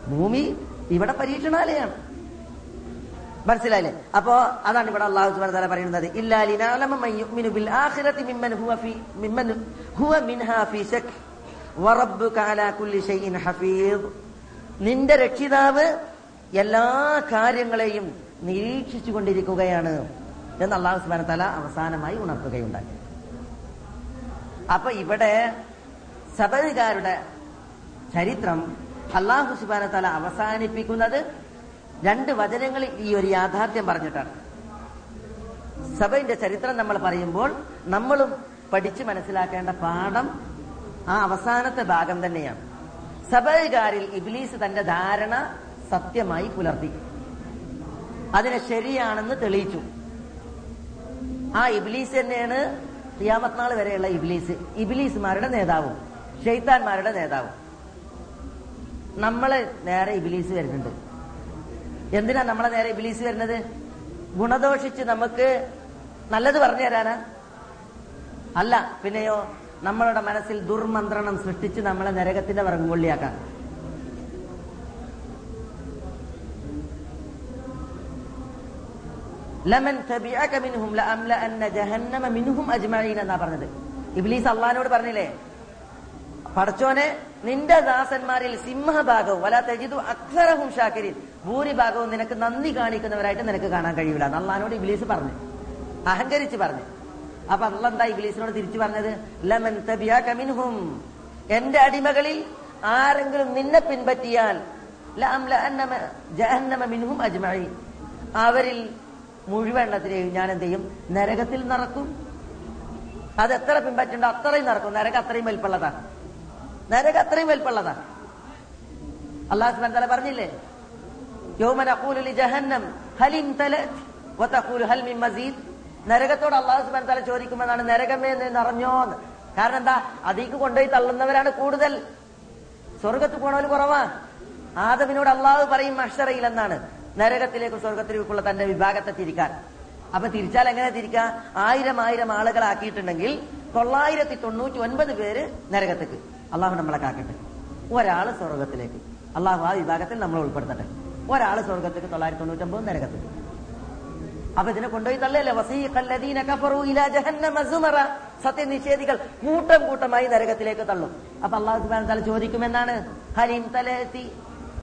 ഭൂമി ഇവിടെ പരീക്ഷണാലയാണ്. മനസ്സിലായില്ലേ? അപ്പോ അതാണ് ഇവിടെ അള്ളാഹു സുബാന വതആല പറയുന്നത്. ഇല്ലാ നിന്റെ രക്ഷിതാവ് എല്ലാ കാര്യങ്ങളെയും നിരീക്ഷിച്ചു കൊണ്ടിരിക്കുകയാണ് എന്ന് അള്ളാഹു സുബ്ഹാനഹു തല അവസാനമായി ഉണർത്തുകയുണ്ടായി. അപ്പൊ ഇവിടെ സബരികാരുടെ ചരിത്രം അള്ളാഹു സുബാന തല അവസാനിപ്പിക്കുന്നത് രണ്ട് വചനങ്ങളിൽ ഈ ഒരു യാഥാർത്ഥ്യം പറഞ്ഞിട്ടാണ്. സഭയുടെ ചരിത്രം നമ്മൾ പറയുമ്പോൾ നമ്മളും പഠിച്ചു മനസ്സിലാക്കേണ്ട പാഠം ആ അവസാനത്തെ ഭാഗം തന്നെയാണ്. സഭകാരിൽ ഇബ്ലീസ് തന്റെ ധാരണ സത്യമായി പുലർത്തി. അതിനെ ശരിയാണെന്ന് തെളിയിച്ചു. ആ ഇബ്ലീസ് തന്നെയാണ് ഖിയാമത്ത് നാൾ വരെയുള്ള ഇബ്ലീസ്. ഇബ്ലീസുമാരുടെ നേതാവും ഷെയ്ത്താൻമാരുടെ നേതാവും. നമ്മളെ നേരെ ഇബ്ലീസ് വരുന്നുണ്ട്. എന്തിനാ നമ്മളെ നേരെ ഇബ്ലീസ് വരുന്നത്? ഗുണദോഷിച്ച് നമുക്ക് നല്ലത് പറഞ്ഞു തരാനാ? അല്ല പിന്നെയോ നമ്മളുടെ മനസ്സിൽ ദുർമന്ത്രണം സൃഷ്ടിച്ച് നമ്മളെ നരകത്തിന്റെ വിറങ്ങുകൊള്ളിയാക്കാൻ എന്നാ പറഞ്ഞത്. ഇബ്ലീസ് അള്ളഹാനോട് പറഞ്ഞില്ലേ? പടച്ചോനെ നിന്റെ ദാസന്മാരിൽ സിംഹഭാഗവും വല തജിദു അക്ഷരഹും ഷാക്കിരിൻ. ഭൂരിഭാഗവും നിനക്ക് നന്ദി കാണിക്കുന്നവരായിട്ട് നിനക്ക് കാണാൻ കഴിയില്ല അള്ളഹാനോട് ഇബ്ലീസ് പറഞ്ഞു. അഹങ്കരിച്ച് പറഞ്ഞു. അപ്പൊ അള്ള എന്താ ഇബ്ലീസിനോട് തിരിച്ചു പറഞ്ഞത്? ലമൻ തബിഅക കമിൻഹും എന്റെ അടിമകളിൽ ആരെങ്കിലും നിന്നെ പിൻപറ്റിയാൽ മിൻഹും അജ്മഈൻ. അവരിൽ മുഴുവെണ്ണത്തിനെയും ഞാൻ എന്ത് ചെയ്യും? നരകത്തിൽ നടക്കും അത് എത്ര പിൻപറ്റുണ്ടോ അത്രയും നടക്കും നരക അത്രയും വലിപ്പുള്ളതാണ് നരക അത്രയും വലിപ്പുള്ളതാണ് അള്ളാഹു സുബാൻ തല പറഞ്ഞില്ലേ? യോമൻ അക്കൂലി ജഹന്നം ഹലിം തലത് ഹൽ മിൻ മസീദ്. നരകത്തോട് അള്ളാഹു സുബാൻ തല ചോദിക്കുമെന്നാണ് നരകമേ എന്ന് നിറഞ്ഞോ എന്ന് കാരണം എന്താ? അതിക്ക് കൊണ്ടുപോയി തള്ളുന്നവരാണ് കൂടുതൽ. സ്വർഗത്ത് പോണവൽ കുറവാ. ആദവിനോട് അള്ളാഹു പറയും അക്ഷറയിൽ എന്നാണ് നരകത്തിലേക്കും സ്വർഗത്തിലേക്കുള്ള തന്റെ വിഭാഗത്തെ തിരിക്കാൻ. അപ്പൊ തിരിച്ചാൽ എങ്ങനെ തിരിക്കുക ആയിരം ആയിരം ആളുകളാക്കിയിട്ടുണ്ടെങ്കിൽ തൊള്ളായിരത്തി തൊണ്ണൂറ്റി ഒൻപത് പേര് നരകത്തേക്ക്. അള്ളാഹു നമ്മളെ കാക്കട്ടെ. ഒരാൾ സ്വർഗത്തിലേക്ക് അള്ളാഹു ആ വിഭാഗത്തിൽ നമ്മൾ ഉൾപ്പെടുത്തട്ടെ. ഒരാൾ സ്വർഗത്തേക്ക് തൊള്ളായിരത്തി തൊണ്ണൂറ്റി ഒമ്പത് നരകത്തേക്ക്. അപ്പൊ ഇതിനെ കൊണ്ടുപോയി തള്ളല്ലേ വസീഖല്ലദീന കഫറു ഇലാ ജഹന്നമ സുമറ. സത്യനിഷേധികൾ കൂട്ടം കൂട്ടമായി നരകത്തിലേക്ക് തള്ളും. അപ്പൊ അള്ളാഹു സുബാൻ തല ചോദിക്കുമെന്നാണ്? ഹലിം തലത്തി